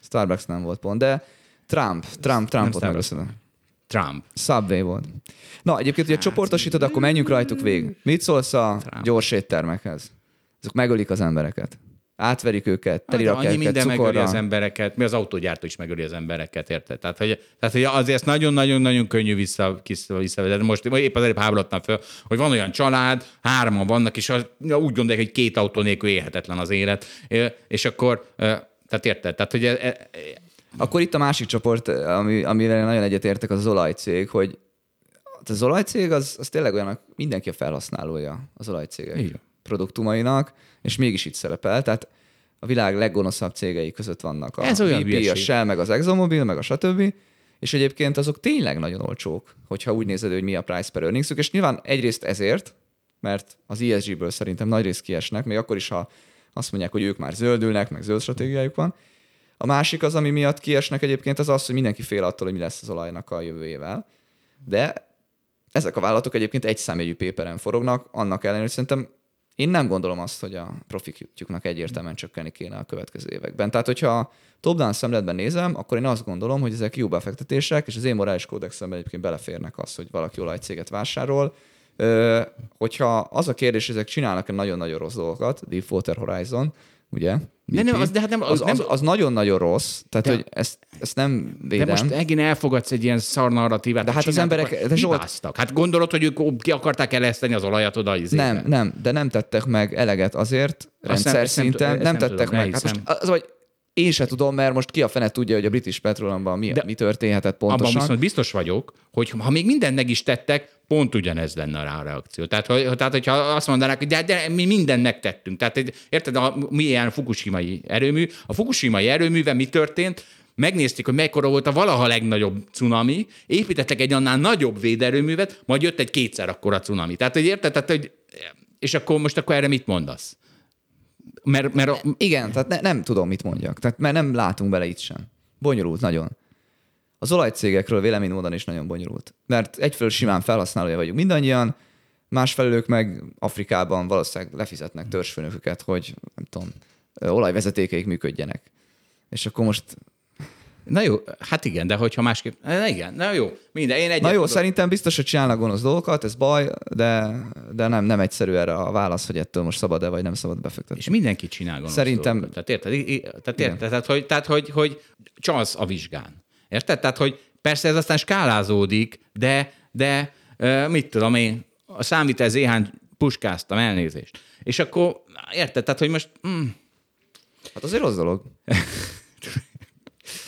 Starbucks nem volt pont, de Trump, Trump, Trumpot megveszed. Trump. Subway volt. Na, egyébként, ugye csoportosítod, akkor menjünk rajtuk végig. Mit szólsz a gyors éttermekhez? Azok megölik az embereket. Átverik őket, Hát, telirakják annyi őket minden megöli cukorra. az embereket, mi az autógyártó is megöli az embereket, érted? Tehát, hogy, tehát, hogy azért nagyon-nagyon-nagyon könnyű vissza, vissza, visszavezetni. Most épp az előbb háborodtam fel, hogy van olyan család, hárman vannak, és az, úgy gondolják, hogy két autó nélkül élhetetlen az élet, és akkor, tehát érted? Tehát, hogy e- e- Akkor itt a másik csoport, ami, amire nagyon egyetértek, az az olajcég, hogy az olajcég az, az tényleg olyan, mindenki a felhasználója az olajcégek Igen. produktumainak, és mégis itt szerepel. Tehát a világ leggonoszabb cégei között vannak a Ez olyan BP, a. Shell, meg az ExxonMobil, meg a stb. És egyébként azok tényleg nagyon olcsók, hogyha úgy nézed, hogy mi a price per earnings és nyilván egyrészt ezért, mert az ESG-ből szerintem nagy rész kiesnek, még akkor is, ha azt mondják, hogy ők már zöldülnek, meg zöld stratégiájuk van. A másik az, ami miatt kiesnek egyébként, az az, hogy mindenki fél attól, hogy mi lesz az olajnak a jövőjével. De ezek a vállalatok egyébként egy számjegyű péperen forognak, annak ellenére, hogy szerintem én nem gondolom azt, hogy a profitjuknak egyértelműen csökkenni kéne a következő években. Tehát, hogyha top-down szemletben nézem, akkor én azt gondolom, hogy ezek jó befektetések, és az én morális kódexemben egyébként beleférnek az, hogy valaki olajcéget vásárol. Ö, hogyha az a kérdés, hogy ezek csinálnak-e nagyon-nagyon rossz dolgokat, Deepwater Horizon, ugye? De nem, az, de hát nem, az, nem, az, az nagyon-nagyon rossz, tehát De- hogy ezt, ezt nem de védem. most megint elfogadsz egy ilyen szar narratívát. De hát az emberek- de Zsolt- hibáztak. Hát gondolod, hogy ők ki akarták eleszteni az olajat oda az Nem, nem, de nem tettek meg eleget azért rendszer nem- nem szinten, nem, ezt nem tettek tudom, meg. Hát most az, vagy én se tudom, mert most ki a fene tudja, hogy a British Petroleumban mi, De- mi történhetett Abban pontosan. viszont biztos vagyok, hogy ha még mindent meg is tettek, pont ugyanez lenne rá a reakció. Tehát, hogy, tehát hogyha azt mondanák, hogy de, de mi mindent megtettünk. Tehát érted, a, milyen fukushimai erőmű. A fukushimai erőműben mi történt? Megnézték, hogy mekkora volt a valaha legnagyobb cunami, építettek egy annál nagyobb véderőművet, majd jött egy kétszer akkora cunami. Tehát, hogy érted? Tehát, hogy, és akkor most akkor erre mit mondasz? Mert, mert a, Igen, tehát ne, nem tudom, mit mondjak. Tehát, mert nem látunk bele itt sem. Bonyolult nagyon. Az olajcégekről véleménymódon is nagyon bonyolult. Mert egyfelől simán felhasználója vagyunk mindannyian, másfelől ők meg Afrikában valószínűleg lefizetnek törzsfőnököket, hogy nem tudom, olajvezetékeik működjenek. És akkor most na jó, hát igen, de hogyha másképp, na igen, na jó, minden, én egyet Na jó, tudok. szerintem biztos, hogy csinálnak gonosz dolgokat, ez baj, de, de nem, nem egyszerű erre a válasz, hogy ettől most szabad-e vagy nem szabad befektetni. És mindenki csinál gonosz Szerintem- dolgokat. Tehát érted? Tehát, érted? Tehát, hogy, tehát hogy, hogy csalsz a vizsgán. Érted? Tehát, hogy persze ez aztán skálázódik, de, de mit tudom én, a számvitel zéhán puskáztam, elnézést. És akkor, érted? Tehát, hogy most, mm, Hát azért rossz dolog.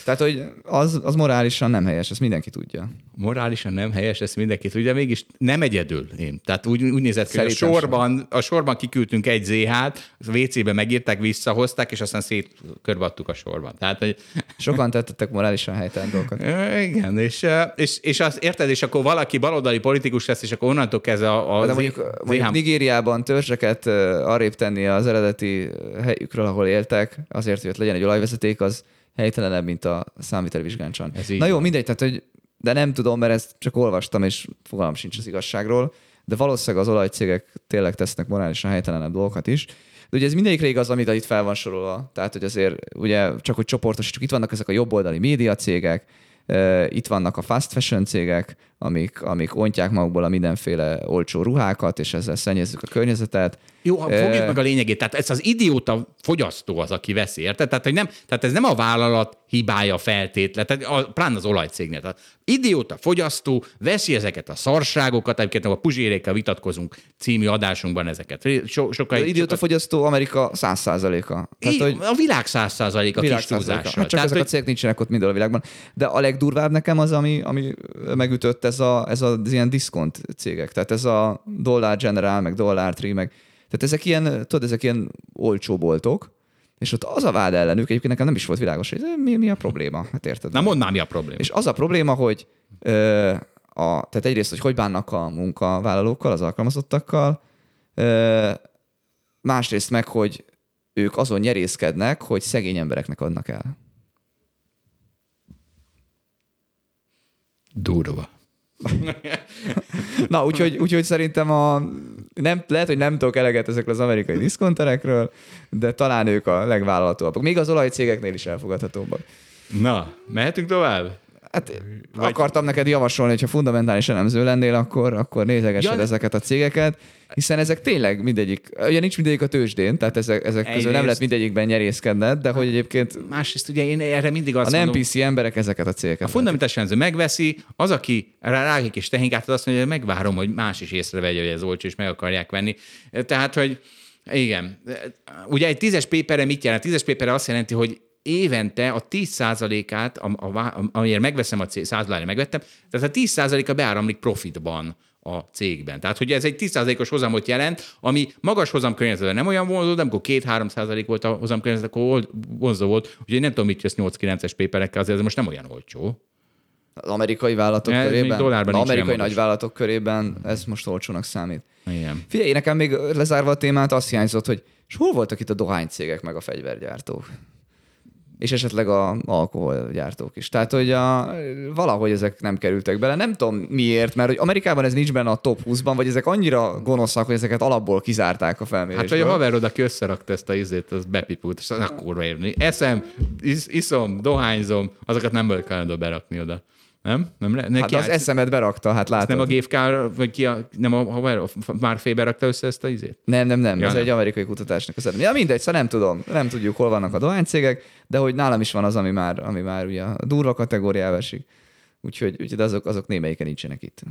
Tehát, hogy az, az morálisan nem helyes, ezt mindenki tudja. morálisan nem helyes, ezt mindenki tudja, mégis nem egyedül én. Tehát úgy, úgy nézett ki, hogy a sorban, a sorban kiküldtünk egy ZH-t, a WC-be megírták, visszahozták, és aztán szétkörbattuk a sorban. Tehát, hogy Sokan tettek morálisan helytelen dolgokat. Igen, és, és, és azt érted, és akkor valaki baloldali politikus lesz, és akkor onnantól kezdve a, a De mondjuk, mondjuk ZH Nigériában törzseket arrébb tenni az eredeti helyükről, ahol éltek, azért, hogy ott legyen egy olajvezeték, az helytelenebb, mint a számvitelvizsgáncsan. Ez így Na jó, van. mindegy, tehát hogy, de nem tudom, mert ezt csak olvastam, és fogalmam sincs az igazságról, de valószínűleg az olajcégek tényleg tesznek morálisan helytelenebb dolgokat is. De ugye ez mindegyikre igaz, amit itt fel van sorolva. Tehát, hogy azért ugye csak hogy csoportosítsuk, itt vannak ezek a jobboldali média cégek, ö, itt vannak a fast fashion cégek, amik, amik ontják magukból a mindenféle olcsó ruhákat, és ezzel szennyezzük a környezetet. Jó, ha fogjuk meg a lényegét. Tehát ez az idióta fogyasztó az, aki veszi, érted? Tehát, hogy nem, tehát ez nem a vállalat hibája feltétlen, tehát a, pláne az olajcégnél. Tehát idióta fogyasztó veszi ezeket a szarságokat, egyébként a Puzsérékkel vitatkozunk című adásunkban ezeket. So, sokkal, Az idióta fogyasztó Amerika 100%-a. Tehát, hogy a világ száz százalék a kis világ százaléka. túlzással. Hát csak Tehát, ezek a hogy- cégek nincsenek ott mindenhol a világban. De a legdurvább nekem az, ami, ami megütött, ez, a, ez az ilyen diszkont cégek. Tehát ez a Dollar General, meg Dollar Tree, meg tehát ezek ilyen, tudod, ezek ilyen olcsó boltok, és ott az a vád ellenük, egyébként nekem nem is volt világos, hogy mi, mi a probléma, hát érted? Na mondd mi a probléma. És az a probléma, hogy ö, a, tehát egyrészt, hogy hogy bánnak a munkavállalókkal, az alkalmazottakkal, ö, másrészt meg, hogy ők azon nyerészkednek, hogy szegény embereknek adnak el. Durva. Na, úgyhogy, úgyhogy szerintem a, nem, lehet, hogy nem tudok eleget ezekről az amerikai diszkonterekről, de talán ők a legvállalhatóbbak. Még az olajcégeknél is elfogadhatóbbak. Na, mehetünk tovább? Hát Vagy... akartam neked javasolni, hogyha fundamentális elemző lennél, akkor, akkor nézegessed Ja, ezeket a cégeket, hiszen ezek tényleg mindegyik, ugye nincs mindegyik a tőzsdén, tehát ezek, ezek közül nem Egyrészt- lehet mindegyikben nyerészkedned, de hogy egyébként Másrészt ugye én erre mindig a azt nem mondom, PC emberek ezeket a cégeket. a fundamentális elemző megveszi, az, aki rá rágik és tehinkát, az azt mondja, hogy megvárom, hogy más is észrevegye, hogy ez olcsó, és meg akarják venni. Tehát, hogy igen. Ugye egy tízes pépere mit jelent? A tízes pépere azt jelenti, hogy évente a 10%-át, a, a, a, amiért megveszem a cég, 100 dollárra megvettem, tehát a 10%-a beáramlik profitban a cégben. Tehát, hogy ez egy 10%-os hozamot jelent, ami magas hozam környezetben nem olyan vonzó, de amikor 2-3% volt a hozam környezet, akkor vonzó volt. Úgyhogy nem tudom, mit jössz 8-9-es péperekkel, azért ez most nem olyan olcsó. Az amerikai vállalatok még körében, dollárban az amerikai nagyvállalatok körében ez most olcsónak számít. Igen. Figyelj, nekem még lezárva a témát azt hiányzott, hogy És hol voltak itt a dohánycégek meg a fegyvergyártók? És esetleg a alkoholgyártók is. Tehát, hogy a, valahogy ezek nem kerültek bele. Nem tudom miért, mert hogy Amerikában ez nincs benne a top 20-ban, vagy ezek annyira gonoszak, hogy ezeket alapból kizárták a felmérésből. Hát, vagy a haverod, aki összerakta ezt a izét, az bepipult, és kurva érni. Eszem, is, iszom, dohányzom, azokat nem kellene berakni oda. Nem? nem le, neki hát az eszemet berakta, hát látod. Nem a GFK, vagy ki a, nem a, haver, már berakta össze ezt a izét? Nem, nem, nem. Ja, ez nem. egy amerikai kutatásnak az Ja, mindegy, szóval nem tudom. Nem tudjuk, hol vannak a dohánycégek, de hogy nálam is van az, ami már, ami már ugye a durva kategóriába esik. Úgyhogy, úgyhogy azok, azok némelyiken nincsenek itt.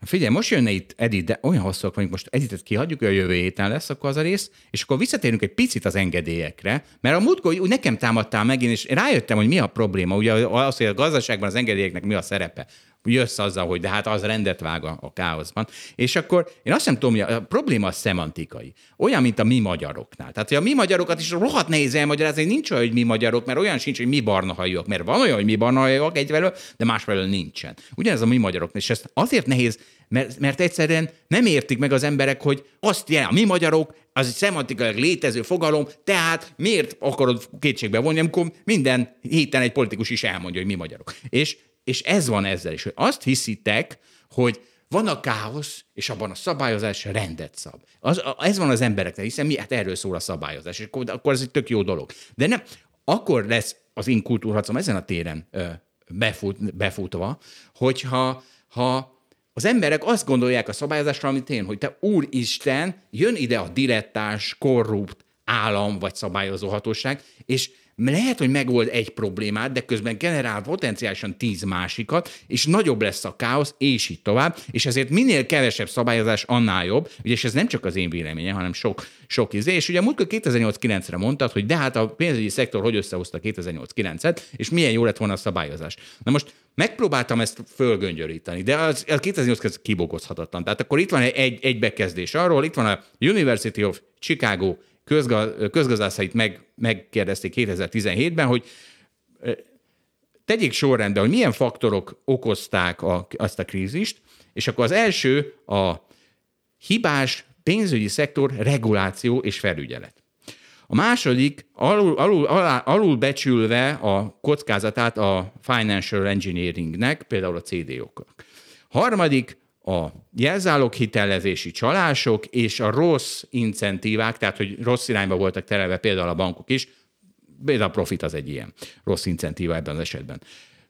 Figyelj, most jönne itt Edith, de olyan hosszúak vagyunk, most Editet kihagyjuk, hogy a jövő héten lesz akkor az a rész, és akkor visszatérünk egy picit az engedélyekre, mert a múltkor úgy nekem támadtál megint, és rájöttem, hogy mi a probléma. Ugye az, hogy a gazdaságban az engedélyeknek mi a szerepe jössz azzal, hogy de hát az rendet vág a, a káoszban. És akkor én azt nem tudom, hogy a probléma a szemantikai. Olyan, mint a mi magyaroknál. Tehát, hogy a mi magyarokat is rohadt nehéz elmagyarázni, nincs olyan, hogy mi magyarok, mert olyan sincs, hogy mi barna hajók. Mert van olyan, hogy mi barna hajók egyfelől, de másfelől nincsen. Ugyanez a mi magyarok. És ez azért nehéz, mert, mert egyszerűen nem értik meg az emberek, hogy azt jelenti, a mi magyarok, az egy szemantikailag létező fogalom, tehát miért akarod kétségbe vonni, amikor minden héten egy politikus is elmondja, hogy mi magyarok. És és ez van ezzel is, hogy azt hiszitek, hogy van a káosz, és abban a szabályozás rendet szab. Az, ez van az embereknek, hiszen mi, hát erről szól a szabályozás, és akkor, akkor ez egy tök jó dolog. De nem, akkor lesz az én kultúrhacom ezen a téren ö, befut, befutva, hogyha ha az emberek azt gondolják a szabályozásra, amit én, hogy te úristen, jön ide a dilettás, korrupt állam vagy szabályozó hatóság, és lehet, hogy megold egy problémát, de közben generál potenciálisan tíz másikat, és nagyobb lesz a káosz, és így tovább, és ezért minél kevesebb szabályozás, annál jobb, ugye, és ez nem csak az én véleményem, hanem sok, sok izé, és ugye múltkor 2008-9-re mondtad, hogy de hát a pénzügyi szektor hogy összehozta 2008-9-et, és milyen jó lett volna a szabályozás. Na most megpróbáltam ezt fölgöngyöríteni, de az, az 2008 kibogozhatatlan. Tehát akkor itt van egy, egy bekezdés arról, itt van a University of Chicago közga, közgazdászait meg, megkérdezték 2017-ben, hogy tegyék sorrendbe, hogy milyen faktorok okozták a, azt a krízist, és akkor az első a hibás pénzügyi szektor reguláció és felügyelet. A második alul, alul, alul, alul becsülve a kockázatát a financial engineeringnek, például a CDO-knak. Harmadik a jelzálók hitelezési csalások és a rossz incentívák, tehát hogy rossz irányba voltak terelve például a bankok is, például a profit az egy ilyen rossz incentíva ebben az esetben.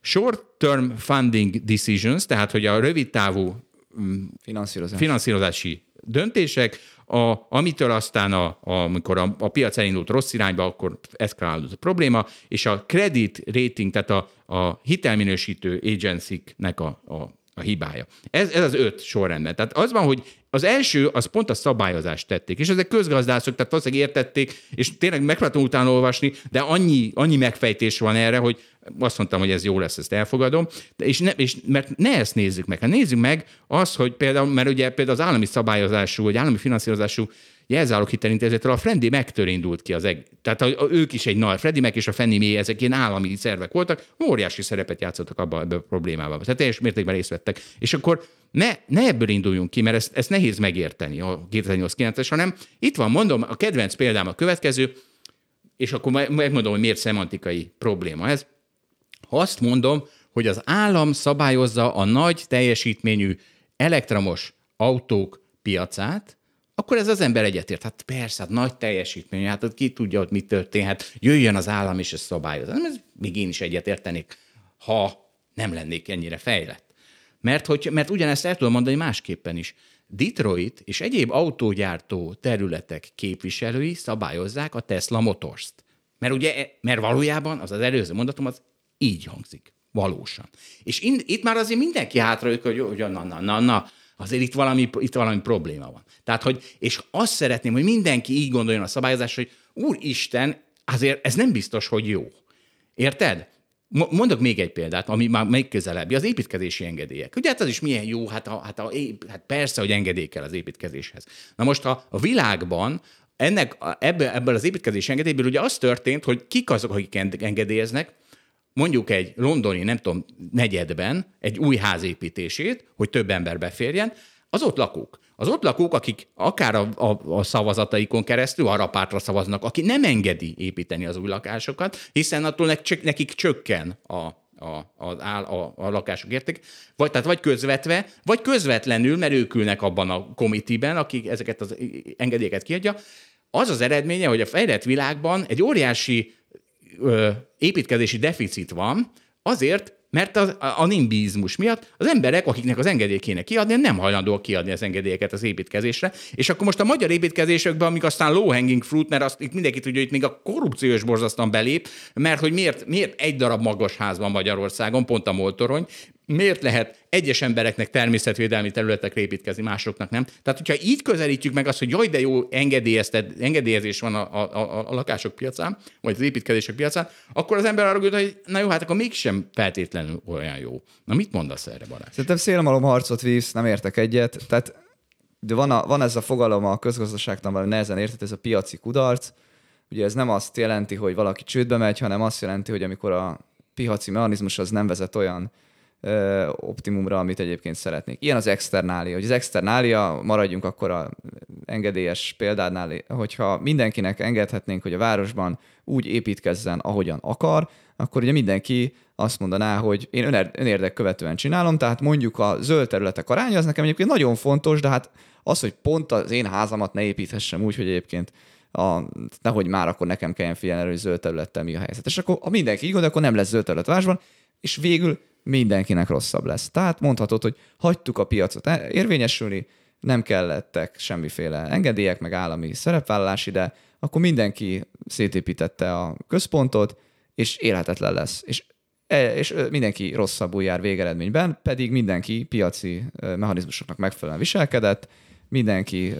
Short-term funding decisions, tehát hogy a rövid távú mm, Finanszírozás. finanszírozási döntések, a, amitől aztán, a, a, amikor a, a piac elindult rossz irányba, akkor eszkalálódott a probléma, és a credit rating, tehát a, a hitelminősítő agency-nek a, a a hibája. Ez, ez az öt sorrendben. Tehát az van, hogy az első, az pont a szabályozást tették, és ezek közgazdászok, tehát valószínűleg értették, és tényleg megpróbáltam utána olvasni, de annyi, annyi megfejtés van erre, hogy azt mondtam, hogy ez jó lesz, ezt elfogadom, és, ne, és mert ne ezt nézzük meg, hát nézzük meg azt, hogy például, mert ugye például az állami szabályozású, vagy állami finanszírozású jelzálók hitelintézettől a Frendi Mac-től indult ki az eg. Tehát a, a, ők is egy nagy, Freddie Mac és a Fannie Mae, ezek ilyen állami szervek voltak, óriási szerepet játszottak abban, ebben a problémában. Tehát teljes mértékben részt vettek. És akkor ne, ne ebből induljunk ki, mert ezt, ezt nehéz megérteni a 2008-9-es, hanem itt van, mondom, a kedvenc példám a következő, és akkor megmondom, hogy miért szemantikai probléma ez. Ha azt mondom, hogy az állam szabályozza a nagy teljesítményű elektromos autók piacát, akkor ez az ember egyetért. Hát persze, hát nagy teljesítmény, hát ki tudja, hogy mi történhet, jöjjön az állam és ezt szabályozza. Ez még én is egyetértenék, ha nem lennék ennyire fejlett. Mert, hogy, mert ugyanezt el tudom mondani másképpen is. Detroit és egyéb autógyártó területek képviselői szabályozzák a Tesla Motors-t. Mert ugye, mert valójában az az előző mondatom az így hangzik. Valósan. És in, itt már azért mindenki hátra hogy, hogy na, na, na, na, azért itt valami, itt valami probléma van. Tehát, hogy, és azt szeretném, hogy mindenki így gondoljon a szabályozásra, hogy úristen, azért ez nem biztos, hogy jó. Érted? Mondok még egy példát, ami már még közelebbi, az építkezési engedélyek. Ugye hát az is milyen jó, hát, a, hát, a, hát persze, hogy engedély kell az építkezéshez. Na most a, a világban ennek, ebből, ebből az építkezési engedélyből ugye az történt, hogy kik azok, akik engedélyeznek, mondjuk egy londoni, nem tudom, negyedben egy új ház építését, hogy több ember beférjen, az ott lakók. az ott lakók, akik akár a, a, a szavazataikon keresztül arra pártra szavaznak, aki nem engedi építeni az új lakásokat, hiszen attól nekik, csökken a, a, a, a, a lakások érték, vagy, tehát vagy közvetve, vagy közvetlenül, mert ők ülnek abban a komitiben, akik ezeket az engedélyeket kiadja, az az eredménye, hogy a fejlett világban egy óriási ö, építkezési deficit van, azért, mert az, a miatt az emberek, akiknek az engedélyt kéne kiadni, nem hajlandóak kiadni az engedélyeket az építkezésre. És akkor most a magyar építkezésekben, amik aztán low hanging fruit, mert azt itt mindenki tudja, hogy itt még a korrupciós borzasztóan belép, mert hogy miért, miért egy darab magas ház van Magyarországon, pont a moltorony, miért lehet egyes embereknek természetvédelmi területekre építkezni, másoknak nem. Tehát, hogyha így közelítjük meg azt, hogy jaj, de jó engedélyezés van a, a, a, a lakások piacán, vagy az építkezések piacán, akkor az ember arra gondol, hogy na jó, hát akkor mégsem feltétlenül olyan jó. Na mit mondasz erre, Balázs? Szerintem szélmalom harcot vívsz, nem értek egyet. Tehát de van, a, van ez a fogalom a közgazdaságtan, valami nehezen érted, ez a piaci kudarc. Ugye ez nem azt jelenti, hogy valaki csődbe megy, hanem azt jelenti, hogy amikor a piaci mechanizmus az nem vezet olyan optimumra, amit egyébként szeretnék. Ilyen az externália. Hogy az externália, maradjunk akkor a engedélyes példánál, hogyha mindenkinek engedhetnénk, hogy a városban úgy építkezzen, ahogyan akar, akkor ugye mindenki azt mondaná, hogy én önérdek követően csinálom, tehát mondjuk a zöld területek aránya, az nekem egyébként nagyon fontos, de hát az, hogy pont az én házamat ne építhessem úgy, hogy egyébként a, nehogy már akkor nekem kelljen figyelni, hogy zöld területtel mi a helyzet. És akkor ha mindenki így gondol, akkor nem lesz zöld terület városban, és végül mindenkinek rosszabb lesz. Tehát mondhatod, hogy hagytuk a piacot érvényesülni, nem kellettek semmiféle engedélyek, meg állami szerepvállalás ide, akkor mindenki szétépítette a központot, és élhetetlen lesz. És, e, és mindenki rosszabbul jár végeredményben, pedig mindenki piaci mechanizmusoknak megfelelően viselkedett, mindenki,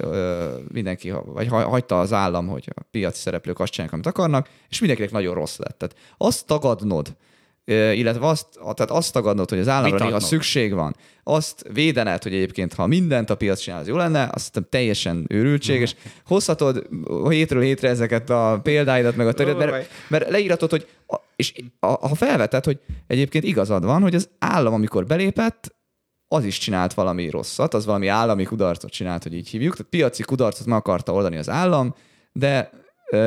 mindenki vagy hagyta az állam, hogy a piaci szereplők azt csinálják, amit akarnak, és mindenkinek nagyon rossz lett. Tehát azt tagadnod, illetve azt, tehát azt tagadnod, hogy az államra néha szükség van, azt védened, hogy egyébként, ha mindent a piac csinál, az jó lenne, azt teljesen őrültség, és hozhatod hétről hétre ezeket a példáidat, meg a törőt, mert, mert leíratod, hogy és ha felveted, hogy egyébként igazad van, hogy az állam, amikor belépett, az is csinált valami rosszat, az valami állami kudarcot csinált, hogy így hívjuk, tehát piaci kudarcot meg akarta oldani az állam, de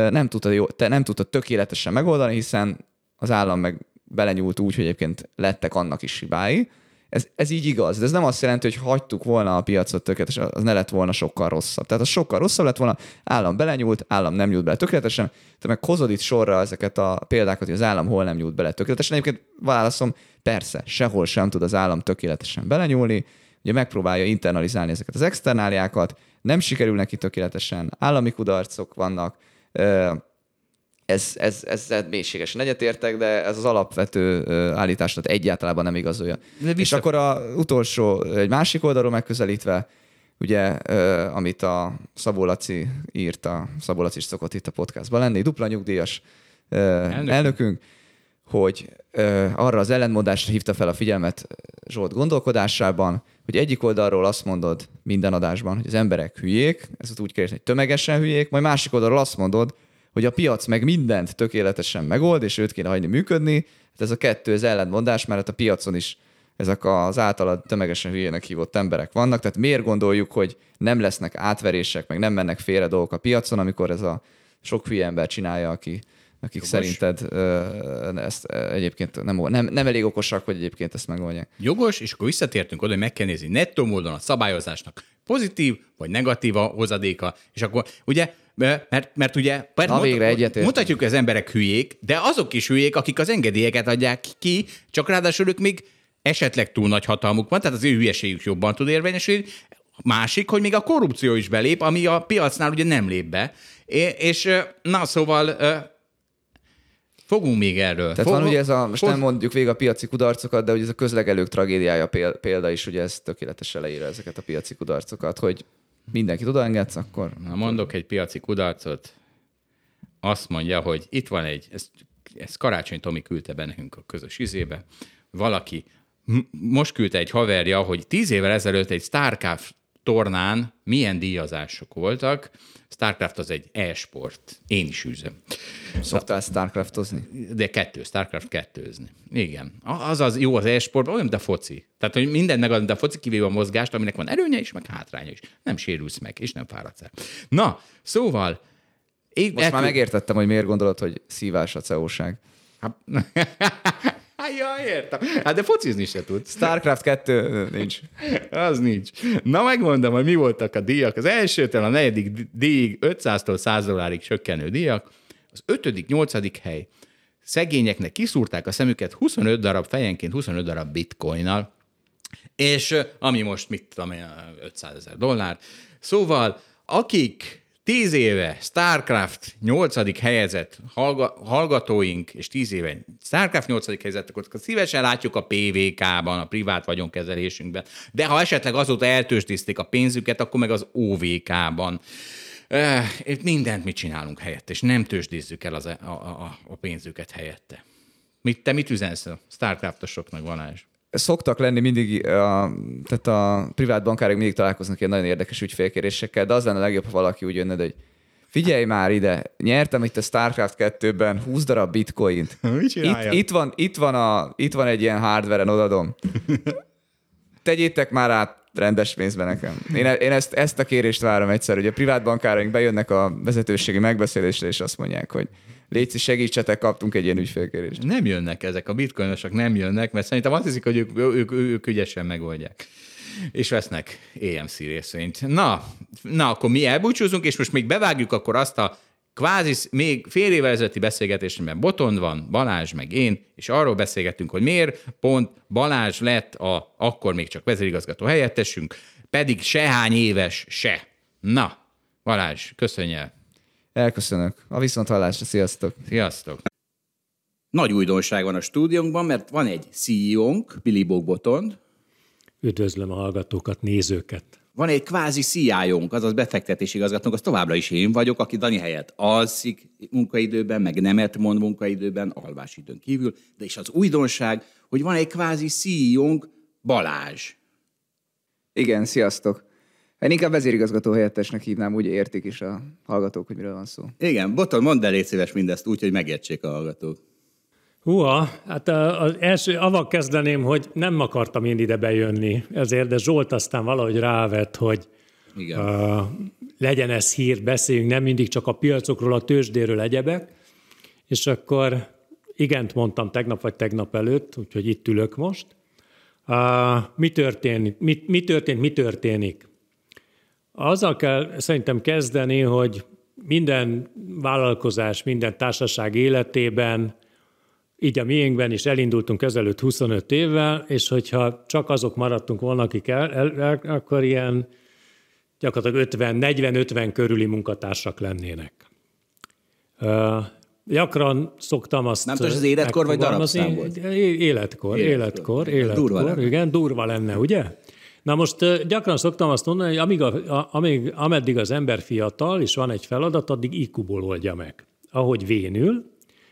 nem tudta, jó, te nem tudta tökéletesen megoldani, hiszen az állam meg belenyúlt úgy, hogy egyébként lettek annak is hibái. Ez, ez így igaz, de ez nem azt jelenti, hogy hagytuk volna a piacot tökéletesen, az ne lett volna sokkal rosszabb. Tehát az sokkal rosszabb lett volna, állam belenyúlt, állam nem nyúlt bele tökéletesen, te meg hozod itt sorra ezeket a példákat, hogy az állam hol nem nyúlt bele tökéletesen. Egyébként válaszom, persze, sehol sem tud az állam tökéletesen belenyúlni, ugye megpróbálja internalizálni ezeket az externáliákat, nem sikerül neki tökéletesen, állami kudarcok vannak, ez, ez, ezzel mélységesen egyetértek, de ez az alapvető állításot egyáltalán nem igazolja. De És akkor a utolsó, egy másik oldalról megközelítve, ugye, amit a Szabó Laci írt, a Szabó Laci is szokott itt a podcastban lenni, dupla nyugdíjas elnökünk, elnökünk hogy arra az ellentmondásra hívta fel a figyelmet Zsolt gondolkodásában, hogy egyik oldalról azt mondod minden adásban, hogy az emberek hülyék, ez úgy kérdezni, hogy tömegesen hülyék, majd másik oldalról azt mondod, hogy a piac meg mindent tökéletesen megold, és őt kéne hagyni működni. Hát ez a kettő, ez ellentmondás, mert hát a piacon is ezek az általad tömegesen hülyének hívott emberek vannak, tehát miért gondoljuk, hogy nem lesznek átverések, meg nem mennek félre dolgok a piacon, amikor ez a sok hülye ember csinálja, aki, akik Jogos. szerinted uh, ezt egyébként nem, nem, nem elég okosak, hogy egyébként ezt megoldják. Jogos, és akkor visszatértünk oda, hogy meg kell nézni nettó módon a szabályozásnak pozitív vagy negatív a hozadéka, és akkor ugye mert, mert ugye mert Na, végre egyetért. mutatjuk, az emberek hülyék, de azok is hülyék, akik az engedélyeket adják ki, csak ráadásul ők még esetleg túl nagy hatalmuk van, tehát az ő hülyeségük jobban tud érvényesülni. Másik, hogy még a korrupció is belép, ami a piacnál ugye nem lép be. És na szóval Fogunk még erről. Tehát Fog... van ugye ez a, most Fog... nem mondjuk végig a piaci kudarcokat, de ugye ez a közlegelők tragédiája példa is, ugye ez tökéletesen leírja ezeket a piaci kudarcokat, hogy mindenkit odaengedsz, akkor... Na mondok egy piaci kudarcot, azt mondja, hogy itt van egy, ezt, ezt Karácsony Tomi küldte be nekünk a közös izébe, valaki most küldte egy haverja, hogy tíz évvel ezelőtt egy Starcraft tornán milyen díjazások voltak. StarCraft az egy e-sport. Én is űzöm. Szoktál Starcraftozni? De kettő, StarCraft kettőzni. Igen. Az az jó az e-sport, olyan, mint a foci. Tehát, hogy minden megad, de a foci kivéve a mozgást, aminek van előnye is, meg hátránya is. Nem sérülsz meg, és nem fáradsz el. Na, szóval... Én Most már megértettem, hogy miért gondolod, hogy szívás a CEO-ság. Ja, értem. Hát de focizni se tudsz. Starcraft 2 nincs. Az nincs. Na megmondom, hogy mi voltak a díjak. Az elsőtől a negyedik díjig 500-tól 100 dollárig csökkenő díjak. Az ötödik, nyolcadik hely. Szegényeknek kiszúrták a szemüket 25 darab fejenként 25 darab bitcoinnal, és ami most mit tudom én, 500 ezer dollár. Szóval akik Tíz éve StarCraft 8. helyezett hallgatóink, és tíz éve StarCraft 8. helyezett, akkor szívesen látjuk a PVK-ban, a privát vagyonkezelésünkben. De ha esetleg azóta eltősdízték a pénzüket, akkor meg az OVK-ban. Eh, mindent mit csinálunk helyette, és nem tőzsdízzük el az, a, a, a pénzüket helyette. Mit, te mit üzensz a StarCraftosoknak, Balázs? Szoktak lenni mindig, a, tehát a privát bankárok mindig találkoznak ilyen nagyon érdekes ügyfélkérésekkel, de az lenne a legjobb, ha valaki úgy jönne, hogy figyelj már ide, nyertem itt a StarCraft 2-ben 20 darab bitcoint. Itt, itt, van, itt, van a, itt van egy ilyen hardware-en odadom. Tegyétek már át rendes pénzbe nekem. Én, e- én ezt, ezt a kérést várom egyszer, hogy a privát bankáraink bejönnek a vezetőségi megbeszélésre, és azt mondják, hogy Léci, segítsetek, kaptunk egy ilyen ügyfélkérést. Nem jönnek ezek, a bitcoinosok nem jönnek, mert szerintem azt hiszik, hogy ők, ők, ők, ők ügyesen megoldják és vesznek EMC részvényt. Na, na, akkor mi elbúcsúzunk, és most még bevágjuk akkor azt a kvázi még fél évvel ezelőtti beszélgetésben Botond van, Balázs meg én, és arról beszélgettünk, hogy miért pont Balázs lett a akkor még csak vezérigazgató helyettesünk, pedig sehány éves se. Na, Balázs, köszönj. Elköszönök. A viszonthallásra, sziasztok. Sziasztok. Nagy újdonság van a stúdiónkban, mert van egy CEO-nk, Billy Bogbotond. Üdvözlöm a hallgatókat, nézőket. Van egy kvázi CIO-nk, azaz befektetési igazgatónk, az továbbra is én vagyok, aki Dani helyett alszik munkaidőben, meg nemet mond munkaidőben, alvásidőn kívül, de is az újdonság, hogy van egy kvázi CEO-nk, Balázs. Igen, sziasztok. Én inkább vezérigazgató helyettesnek hívnám, úgy értik is a hallgatók, hogy miről van szó. Igen, Boton, mondd el légy szíves mindezt úgy, hogy megértsék a hallgatók. Húha, hát az első, avval kezdeném, hogy nem akartam én ide bejönni ezért, de Zsolt aztán valahogy rávett, hogy Igen. Uh, legyen ez hír, beszéljünk nem mindig csak a piacokról, a tőzsdéről egyebek, és akkor igent mondtam tegnap vagy tegnap előtt, úgyhogy itt ülök most. Uh, mi történik? Mi, mi történt, mi történik? Azzal kell szerintem kezdeni, hogy minden vállalkozás, minden társaság életében, így a miénkben is elindultunk ezelőtt 25 évvel, és hogyha csak azok maradtunk volna, akik el, el, el akkor ilyen gyakorlatilag 50, 40-50 körüli munkatársak lennének. Uh, gyakran szoktam azt... Nem tudom, az életkor vagy darabszám volt? Életkor, életkor, életkor, életkor durva igen, durva lenne, ugye? Na most gyakran szoktam azt mondani, hogy amíg a, amíg, ameddig az ember fiatal, és van egy feladat, addig IQ-ból oldja meg. Ahogy vénül,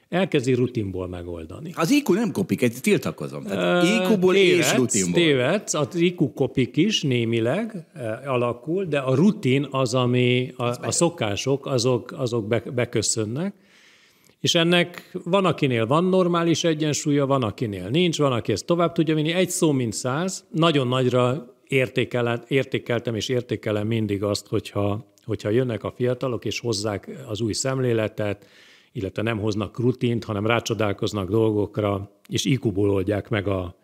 elkezdi rutinból megoldani. Az IQ nem kopik, egy tiltakozom. Tehát IQ-ból és rutinból. Tévedsz, az IQ kopik is némileg alakul, de a rutin az, ami a, a szokások, azok, azok be, beköszönnek. És ennek van, akinél van normális egyensúlya, van, akinél nincs, van, aki ezt tovább tudja vinni. Egy szó, mint száz. Nagyon nagyra értékeltem és értékelem mindig azt, hogyha, hogyha jönnek a fiatalok és hozzák az új szemléletet, illetve nem hoznak rutint, hanem rácsodálkoznak dolgokra, és ikuból oldják meg a,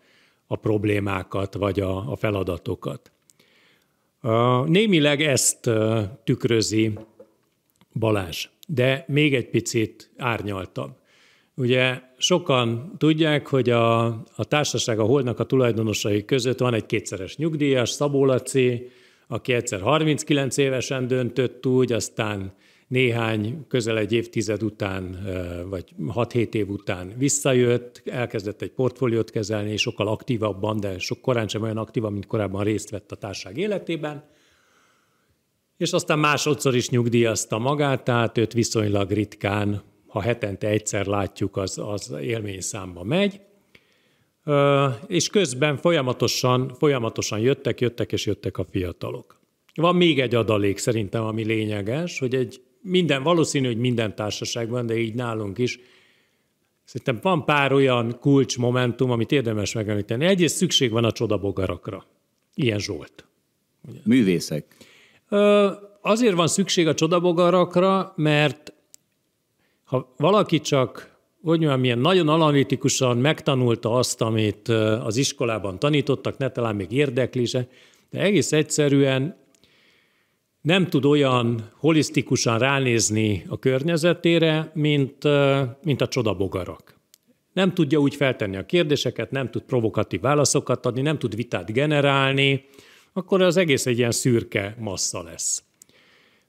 a problémákat, vagy a, a feladatokat. Némileg ezt tükrözi Balázs, de még egy picit árnyaltabb. Ugye sokan tudják, hogy a, a társaság a Holdnak a tulajdonosai között van egy kétszeres nyugdíjas, Szabó Laci, aki egyszer 39 évesen döntött úgy, aztán néhány, közel egy évtized után, vagy 6-7 év után visszajött, elkezdett egy portfóliót kezelni, és sokkal aktívabban, de sok korán sem olyan aktívan, mint korábban részt vett a társaság életében. És aztán másodszor is nyugdíjazta magát, tehát őt viszonylag ritkán ha hetente egyszer látjuk, az, az élményszámba megy. És közben folyamatosan, folyamatosan jöttek, jöttek és jöttek a fiatalok. van még egy adalék szerintem, ami lényeges, hogy egy minden, valószínű, hogy minden társaságban, de így nálunk is, szerintem van pár olyan kulcsmomentum, amit érdemes megemlíteni. Egyrészt szükség van a csodabogarakra. Ilyen Zsolt. Művészek. Azért van szükség a csodabogarakra, mert ha valaki csak hogy mondjam, milyen nagyon analitikusan megtanulta azt, amit az iskolában tanítottak, ne talán még érdekli se, de egész egyszerűen nem tud olyan holisztikusan ránézni a környezetére, mint, mint a csodabogarak. Nem tudja úgy feltenni a kérdéseket, nem tud provokatív válaszokat adni, nem tud vitát generálni, akkor az egész egy ilyen szürke massza lesz.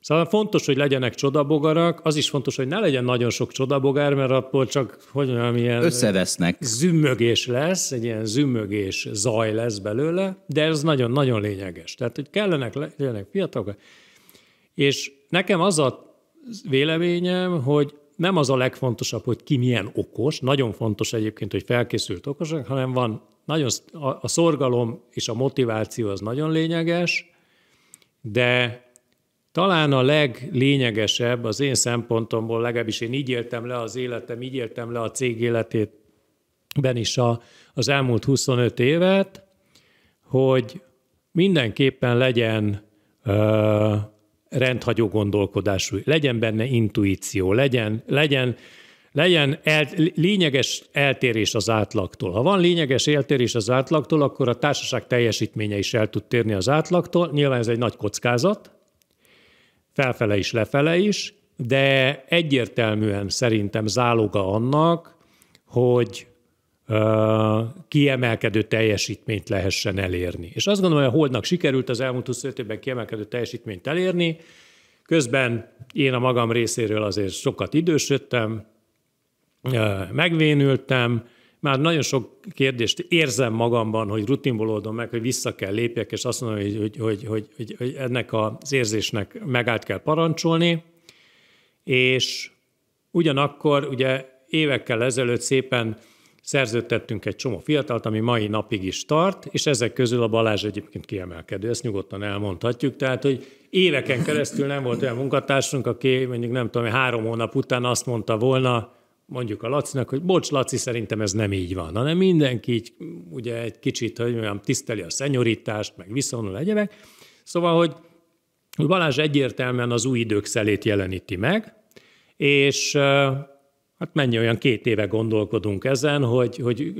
Szóval fontos, hogy legyenek csodabogarak, az is fontos, hogy ne legyen nagyon sok csodabogár, mert akkor csak, hogy mondjam, ilyen Összevesznek. zümmögés lesz, egy ilyen zümmögés zaj lesz belőle, de ez nagyon-nagyon lényeges. Tehát, hogy kellenek, legyenek fiatalok. És nekem az a véleményem, hogy nem az a legfontosabb, hogy ki milyen okos, nagyon fontos egyébként, hogy felkészült okosak, hanem van nagyon, a, a szorgalom és a motiváció az nagyon lényeges, de talán a leglényegesebb az én szempontomból, legalábbis én így éltem le az életem, így éltem le a cég életében is a, az elmúlt 25 évet, hogy mindenképpen legyen ö, rendhagyó gondolkodású, legyen benne intuíció, legyen, legyen, legyen el, lényeges eltérés az átlagtól. Ha van lényeges eltérés az átlagtól, akkor a társaság teljesítménye is el tud térni az átlagtól. Nyilván ez egy nagy kockázat, felfele is, lefele is, de egyértelműen szerintem záloga annak, hogy kiemelkedő teljesítményt lehessen elérni. És azt gondolom, hogy a Holdnak sikerült az elmúlt 25 évben kiemelkedő teljesítményt elérni, közben én a magam részéről azért sokat idősödtem, megvénültem, már nagyon sok kérdést érzem magamban, hogy rutinból oldom meg, hogy vissza kell lépjek, és azt mondom, hogy, hogy, hogy, hogy, hogy, hogy ennek az érzésnek megállt kell parancsolni, és ugyanakkor ugye évekkel ezelőtt szépen szerződtettünk egy csomó fiatalt, ami mai napig is tart, és ezek közül a Balázs egyébként kiemelkedő, ezt nyugodtan elmondhatjuk. Tehát, hogy éveken keresztül nem volt olyan munkatársunk, aki mondjuk nem tudom, három hónap után azt mondta volna, mondjuk a Lacinak, hogy bocs, Laci, szerintem ez nem így van, hanem mindenki így ugye egy kicsit, hogy olyan tiszteli a szenyoritást, meg viszonyul egyebek. Szóval, hogy Balázs egyértelműen az új idők szelét jeleníti meg, és hát mennyi olyan két éve gondolkodunk ezen, hogy, hogy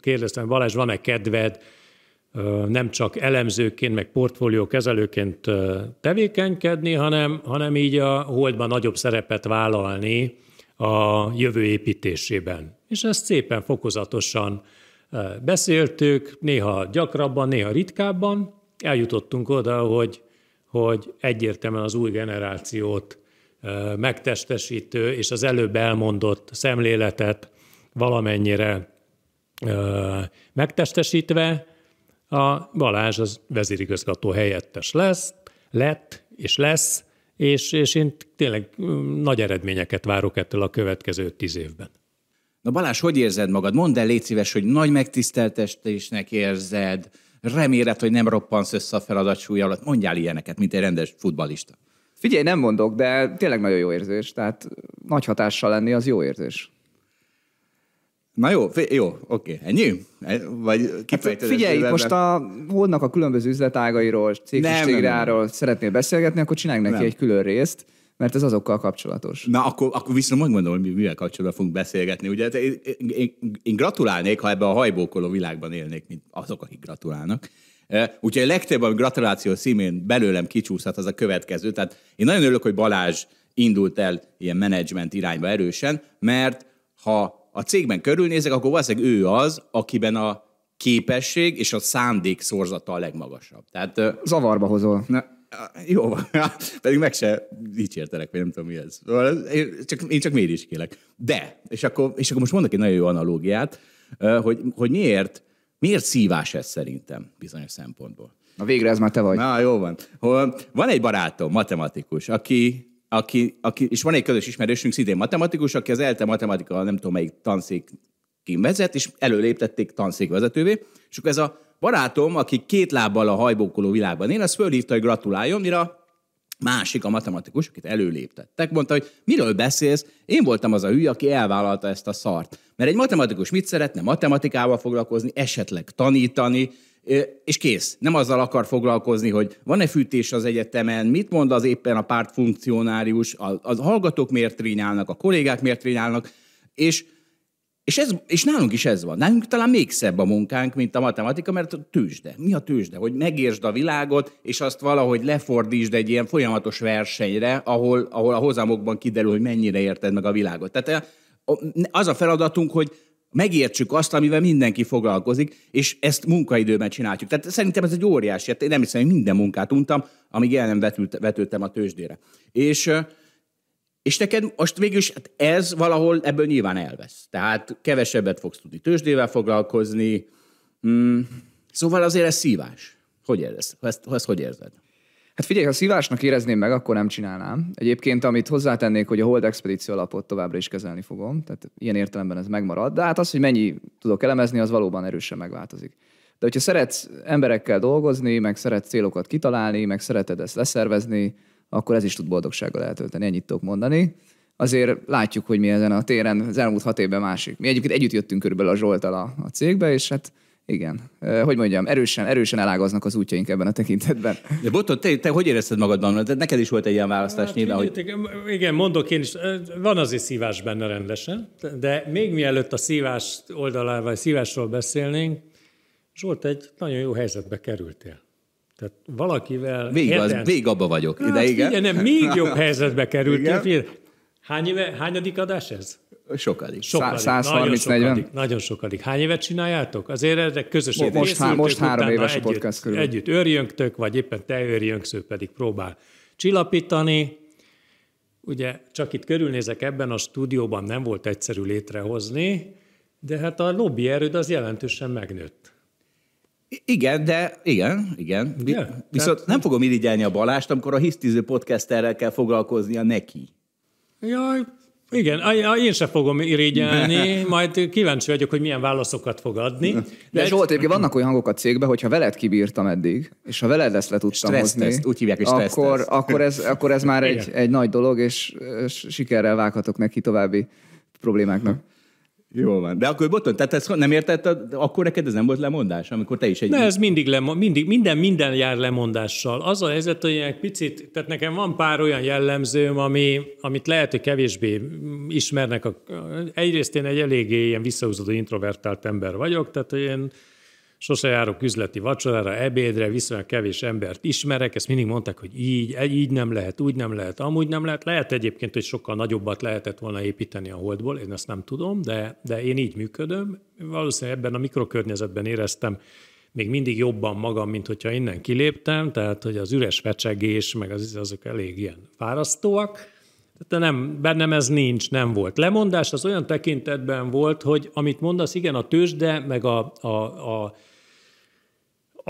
kérdeztem, Balázs, van-e kedved nem csak elemzőként, meg portfóliókezelőként tevékenykedni, hanem, hanem így a holdban nagyobb szerepet vállalni a jövő építésében. És ezt szépen fokozatosan beszéltük, néha gyakrabban, néha ritkábban. Eljutottunk oda, hogy, hogy egyértelműen az új generációt megtestesítő és az előbb elmondott szemléletet valamennyire megtestesítve a Balázs az vezérigazgató helyettes lesz, lett és lesz, és, és én tényleg nagy eredményeket várok ettől a következő tíz évben. Na Balázs, hogy érzed magad? Mondd el, légy szíves, hogy nagy megtiszteltestésnek érzed, reméled, hogy nem roppansz össze a feladat súly alatt. Mondjál ilyeneket, mint egy rendes futbalista. Figyelj, nem mondok, de tényleg nagyon jó érzés. Tehát nagy hatással lenni az jó érzés. Na jó, jó, oké, ennyi? E, vagy hát figyelj, itt most a Holdnak a különböző üzletágairól, cégstratégiáról szeretnél beszélgetni, akkor csinálj neki nem. egy külön részt, mert ez azokkal kapcsolatos. Na, akkor, akkor viszont megmondom, hogy mivel kapcsolatban fogunk beszélgetni. Ugye hát én, én, én gratulálnék, ha ebben a hajbókoló világban élnék, mint azok, akik gratulálnak. E, úgyhogy a legtöbb, ami gratuláció színén belőlem kicsúszhat, az a következő. Tehát én nagyon örülök, hogy Balázs indult el ilyen menedzsment irányba erősen, mert ha a cégben körülnézek, akkor valószínűleg ő az, akiben a képesség és a szándék szorzata a legmagasabb. Tehát, Zavarba hozol. Na, jó pedig meg se dicsértelek, vagy nem tudom mi ez. Szóval én csak, én csak kélek. De, és akkor, és akkor most mondok egy nagyon jó analógiát, hogy, hogy miért, miért szívás ez szerintem bizonyos szempontból. Na végre ez már te vagy. Na, jó van. Van egy barátom, matematikus, aki aki, aki, és van egy közös ismerősünk, szintén matematikus, aki az ELTE matematika, nem tudom melyik tanszék vezet, és előléptették tanszékvezetővé, és akkor ez a barátom, aki két lábbal a hajbókoló világban él, az fölhívta, hogy gratuláljon, mire másik, a matematikus, akit előléptettek, mondta, hogy miről beszélsz, én voltam az a hülye, aki elvállalta ezt a szart. Mert egy matematikus mit szeretne? Matematikával foglalkozni, esetleg tanítani, és kész. Nem azzal akar foglalkozni, hogy van-e fűtés az egyetemen, mit mond az éppen a pártfunkcionárius, a, a hallgatók miért trényálnak, a kollégák miért trényálnak, és és, ez, és nálunk is ez van. Nálunk talán még szebb a munkánk, mint a matematika, mert a tőzsde. Mi a tőzsde? Hogy megértsd a világot, és azt valahogy lefordítsd egy ilyen folyamatos versenyre, ahol, ahol a hozamokban kiderül, hogy mennyire érted meg a világot. Tehát az a feladatunk, hogy megértsük azt, amivel mindenki foglalkozik, és ezt munkaidőben csináljuk. Tehát szerintem ez egy óriási, én nem hiszem, hogy minden munkát untam, amíg el nem vetült, vetődtem a tőzsdére. És, és neked most végül hát ez valahol ebből nyilván elvesz. Tehát kevesebbet fogsz tudni tőzsdével foglalkozni. Hmm. Szóval azért ez szívás. Hogy érzed? Ezt, ezt hogy érzed? Hát figyelj, ha szívásnak érezném meg, akkor nem csinálnám. Egyébként, amit hozzátennék, hogy a Hold Expedíció alapot továbbra is kezelni fogom, tehát ilyen értelemben ez megmarad. De hát az, hogy mennyi tudok elemezni, az valóban erősen megváltozik. De hogyha szeretsz emberekkel dolgozni, meg szeretsz célokat kitalálni, meg szereted ezt leszervezni, akkor ez is tud boldogsággal eltölteni, ennyit tudok mondani. Azért látjuk, hogy mi ezen a téren az elmúlt hat évben másik. Mi egyébként együtt jöttünk körülbelül a Zsoltal a, a cégbe, és hát igen. Hogy mondjam, erősen, erősen elágaznak az útjaink ebben a tekintetben. De Boton, te, te hogy érezted magadban? De neked is volt egy ilyen választás hát, nyilván, hogy... Igen, mondok én is, van azért szívás benne rendesen, de még mielőtt a szívás oldalával, vagy szívásról beszélnénk, Zsolt, egy nagyon jó helyzetbe kerültél. Tehát valakivel... Végig, az, végig abba vagyok. Hát, de igen. Figyelj, nem, még jobb helyzetbe kerültél. Hány éve, hányadik adás ez? Sokadik. sokadik. 130 nagyon sokadik, nagyon sokadik. Hány évet csináljátok? Azért ezek közösen Most, há, most három éves együtt, a podcast körül. Együtt őrjöngtök, vagy éppen te őrjöngsz, ő pedig próbál csillapítani. Ugye csak itt körülnézek, ebben a stúdióban nem volt egyszerű létrehozni, de hát a lobby erőd az jelentősen megnőtt. Igen, de igen, igen. Yeah, Viszont tehát... nem fogom irigyelni a Balást, amikor a hisztiző podcasterrel kell foglalkoznia neki. Jaj, igen, én sem fogom irigyelni, majd kíváncsi vagyok, hogy milyen válaszokat fog adni. De, de Zsolt, egyébként vannak olyan hangok a cégben, hogyha veled kibírtam eddig, és ha veled ezt le tudtam hozni, úgy hívják, hogy akkor, akkor, ez, akkor ez már egy, egy nagy dolog, és sikerrel vághatok neki további problémáknak. Jó van. De akkor boton, tehát ezt nem érted, akkor neked ez nem volt lemondás, amikor te is egy... Ne, ez mindig, lemo- mindig minden, minden jár lemondással. Az a helyzet, hogy egy picit, tehát nekem van pár olyan jellemzőm, ami, amit lehet, hogy kevésbé ismernek. A, egyrészt én egy eléggé ilyen visszahúzódó introvertált ember vagyok, tehát én sose járok üzleti vacsorára, ebédre, viszonylag kevés embert ismerek, ezt mindig mondták, hogy így, így nem lehet, úgy nem lehet, amúgy nem lehet. Lehet egyébként, hogy sokkal nagyobbat lehetett volna építeni a holdból, én ezt nem tudom, de, de én így működöm. Valószínűleg ebben a mikrokörnyezetben éreztem még mindig jobban magam, mint hogyha innen kiléptem, tehát hogy az üres fecsegés, meg az, azok elég ilyen fárasztóak, de nem, bennem ez nincs, nem volt. Lemondás az olyan tekintetben volt, hogy amit mondasz, igen, a tőzsde, meg a, a, a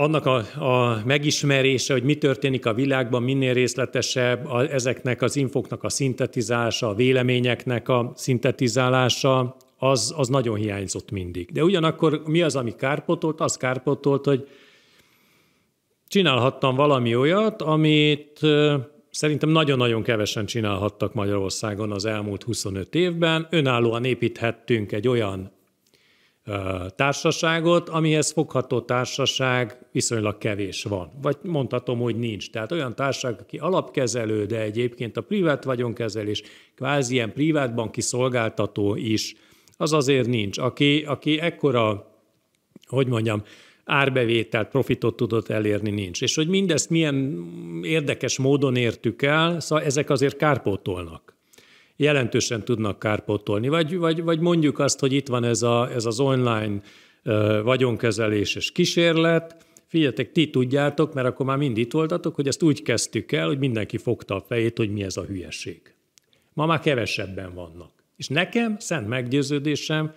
annak a, a megismerése, hogy mi történik a világban, minél részletesebb, a, ezeknek az infoknak a szintetizálása, a véleményeknek a szintetizálása, az, az nagyon hiányzott mindig. De ugyanakkor mi az, ami kárpotolt? Az kárpotolt, hogy csinálhattam valami olyat, amit szerintem nagyon-nagyon kevesen csinálhattak Magyarországon az elmúlt 25 évben. Önállóan építhettünk egy olyan társaságot, amihez fogható társaság viszonylag kevés van. Vagy mondhatom, hogy nincs. Tehát olyan társaság, aki alapkezelő, de egyébként a privát vagyonkezelés, kvázi ilyen privát banki szolgáltató is, az azért nincs. Aki, aki ekkora, hogy mondjam, árbevételt, profitot tudott elérni, nincs. És hogy mindezt milyen érdekes módon értük el, szóval ezek azért kárpótolnak jelentősen tudnak kárpótolni. Vagy, vagy, vagy mondjuk azt, hogy itt van ez, a, ez az online vagyonkezeléses kísérlet, Figyeljetek, ti tudjátok, mert akkor már mind itt voltatok, hogy ezt úgy kezdtük el, hogy mindenki fogta a fejét, hogy mi ez a hülyeség. Ma már kevesebben vannak. És nekem, szent meggyőződésem,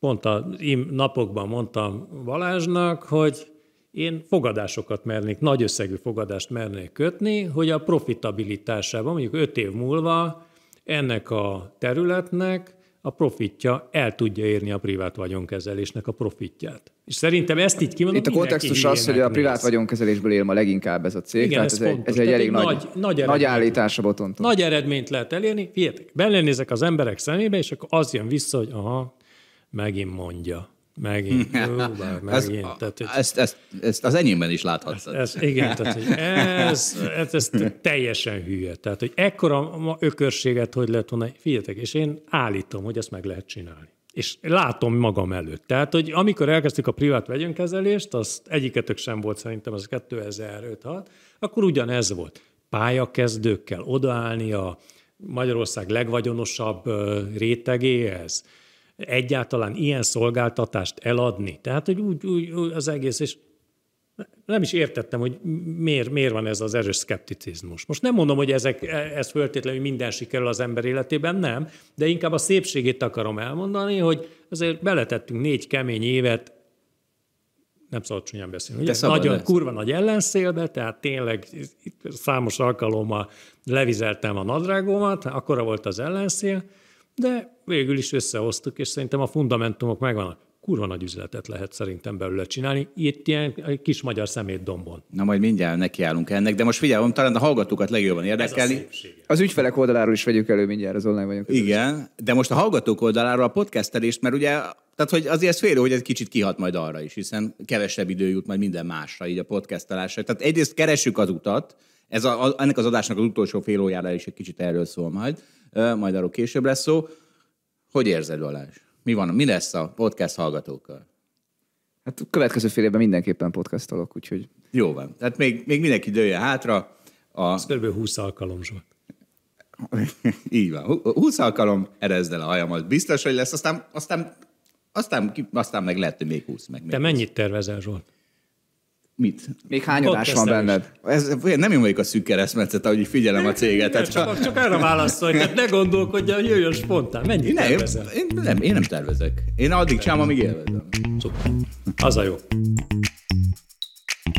pont a napokban mondtam Balázsnak, hogy én fogadásokat mernék, nagy összegű fogadást mernék kötni, hogy a profitabilitásában mondjuk öt év múlva ennek a területnek a profitja el tudja érni a privát vagyonkezelésnek a profitját. És szerintem ezt így kimondom, Itt a kontextus az, hogy a privát vagyonkezelésből él ma leginkább ez a cég, Igen, tehát ez ez, egy, fontos. ez egy elég nagy, nagy- nagy nagy állítás a botontól. Nagy eredményt lehet elérni, figyeljetek, belenézek az emberek szemébe, és akkor az jön vissza, hogy aha, megint mondja. Megint, jó, bár Ez, megint. Tehát, ezt, ezt, ezt az enyémben is láthatod. ez, igen, tehát hogy ez, ez, ez teljesen hülye. Tehát, hogy ekkora ökörséget, hogy lehet volna, figyeljetek, és én állítom, hogy ezt meg lehet csinálni. És látom magam előtt. Tehát, hogy amikor elkezdtük a privát vagyonkezelést, azt egyiketek sem volt szerintem, az 2005-6, akkor ugyanez volt. Pályakezdőkkel odaállni a Magyarország legvagyonosabb rétegéhez, egyáltalán ilyen szolgáltatást eladni. Tehát, hogy úgy, úgy, úgy az egész, és nem is értettem, hogy miért, miért van ez az erős szkepticizmus. Most nem mondom, hogy ezek, ez föltétlenül minden sikerül az ember életében, nem, de inkább a szépségét akarom elmondani, hogy azért beletettünk négy kemény évet, nem szabad csúnyán beszélni, ugye? Nagyon lesz. kurva nagy ellenszélbe, tehát tényleg itt számos alkalommal levizeltem a nadrágomat, akkora volt az ellenszél, de végül is összehoztuk, és szerintem a fundamentumok megvannak. Kurva nagy üzletet lehet szerintem belőle csinálni, itt ilyen kis magyar szemétdombon. Na majd mindjárt nekiállunk ennek, de most figyelj, talán a hallgatókat legjobban Ez a érdekelni. Az ügyfelek oldaláról is vegyük elő mindjárt az online vagyunk. Igen, de most a hallgatók oldaláról a podcastelést, mert ugye, tehát hogy azért ez félő, hogy ez kicsit kihat majd arra is, hiszen kevesebb idő jut majd minden másra, így a podcastelásra. Tehát egyrészt keressük az utat, ez a, a, ennek az adásnak az utolsó fél órára is egy kicsit erről szól majd, majd arról később lesz szó. Hogy érzed, Balázs? Mi van, mi lesz a podcast hallgatókkal? Hát a következő fél évben mindenképpen podcastolok, úgyhogy Jó van. Tehát még, még mindenki dőlje hátra. A, Ez kb. 20 alkalom Zsolt. így van. Hú- 20 alkalom, erezd el a hajamat. Biztos, hogy lesz, aztán, aztán, aztán, aztán meg lehet, hogy még 20 meg még Te mennyit tervezel, Zsolt? Mit? még hány adás van benned? Ez, nem én vagyok a szűk keresztmetszet, ahogy figyelem a céget. Tehát, Csak, csak arra válaszolj, tehát ne gondolkodja, hogy jöjjön spontán. Mennyit nem, tervezel? én, nem, én nem tervezek. Én addig csinálom, amíg élvezem. Szuper. Az a jó.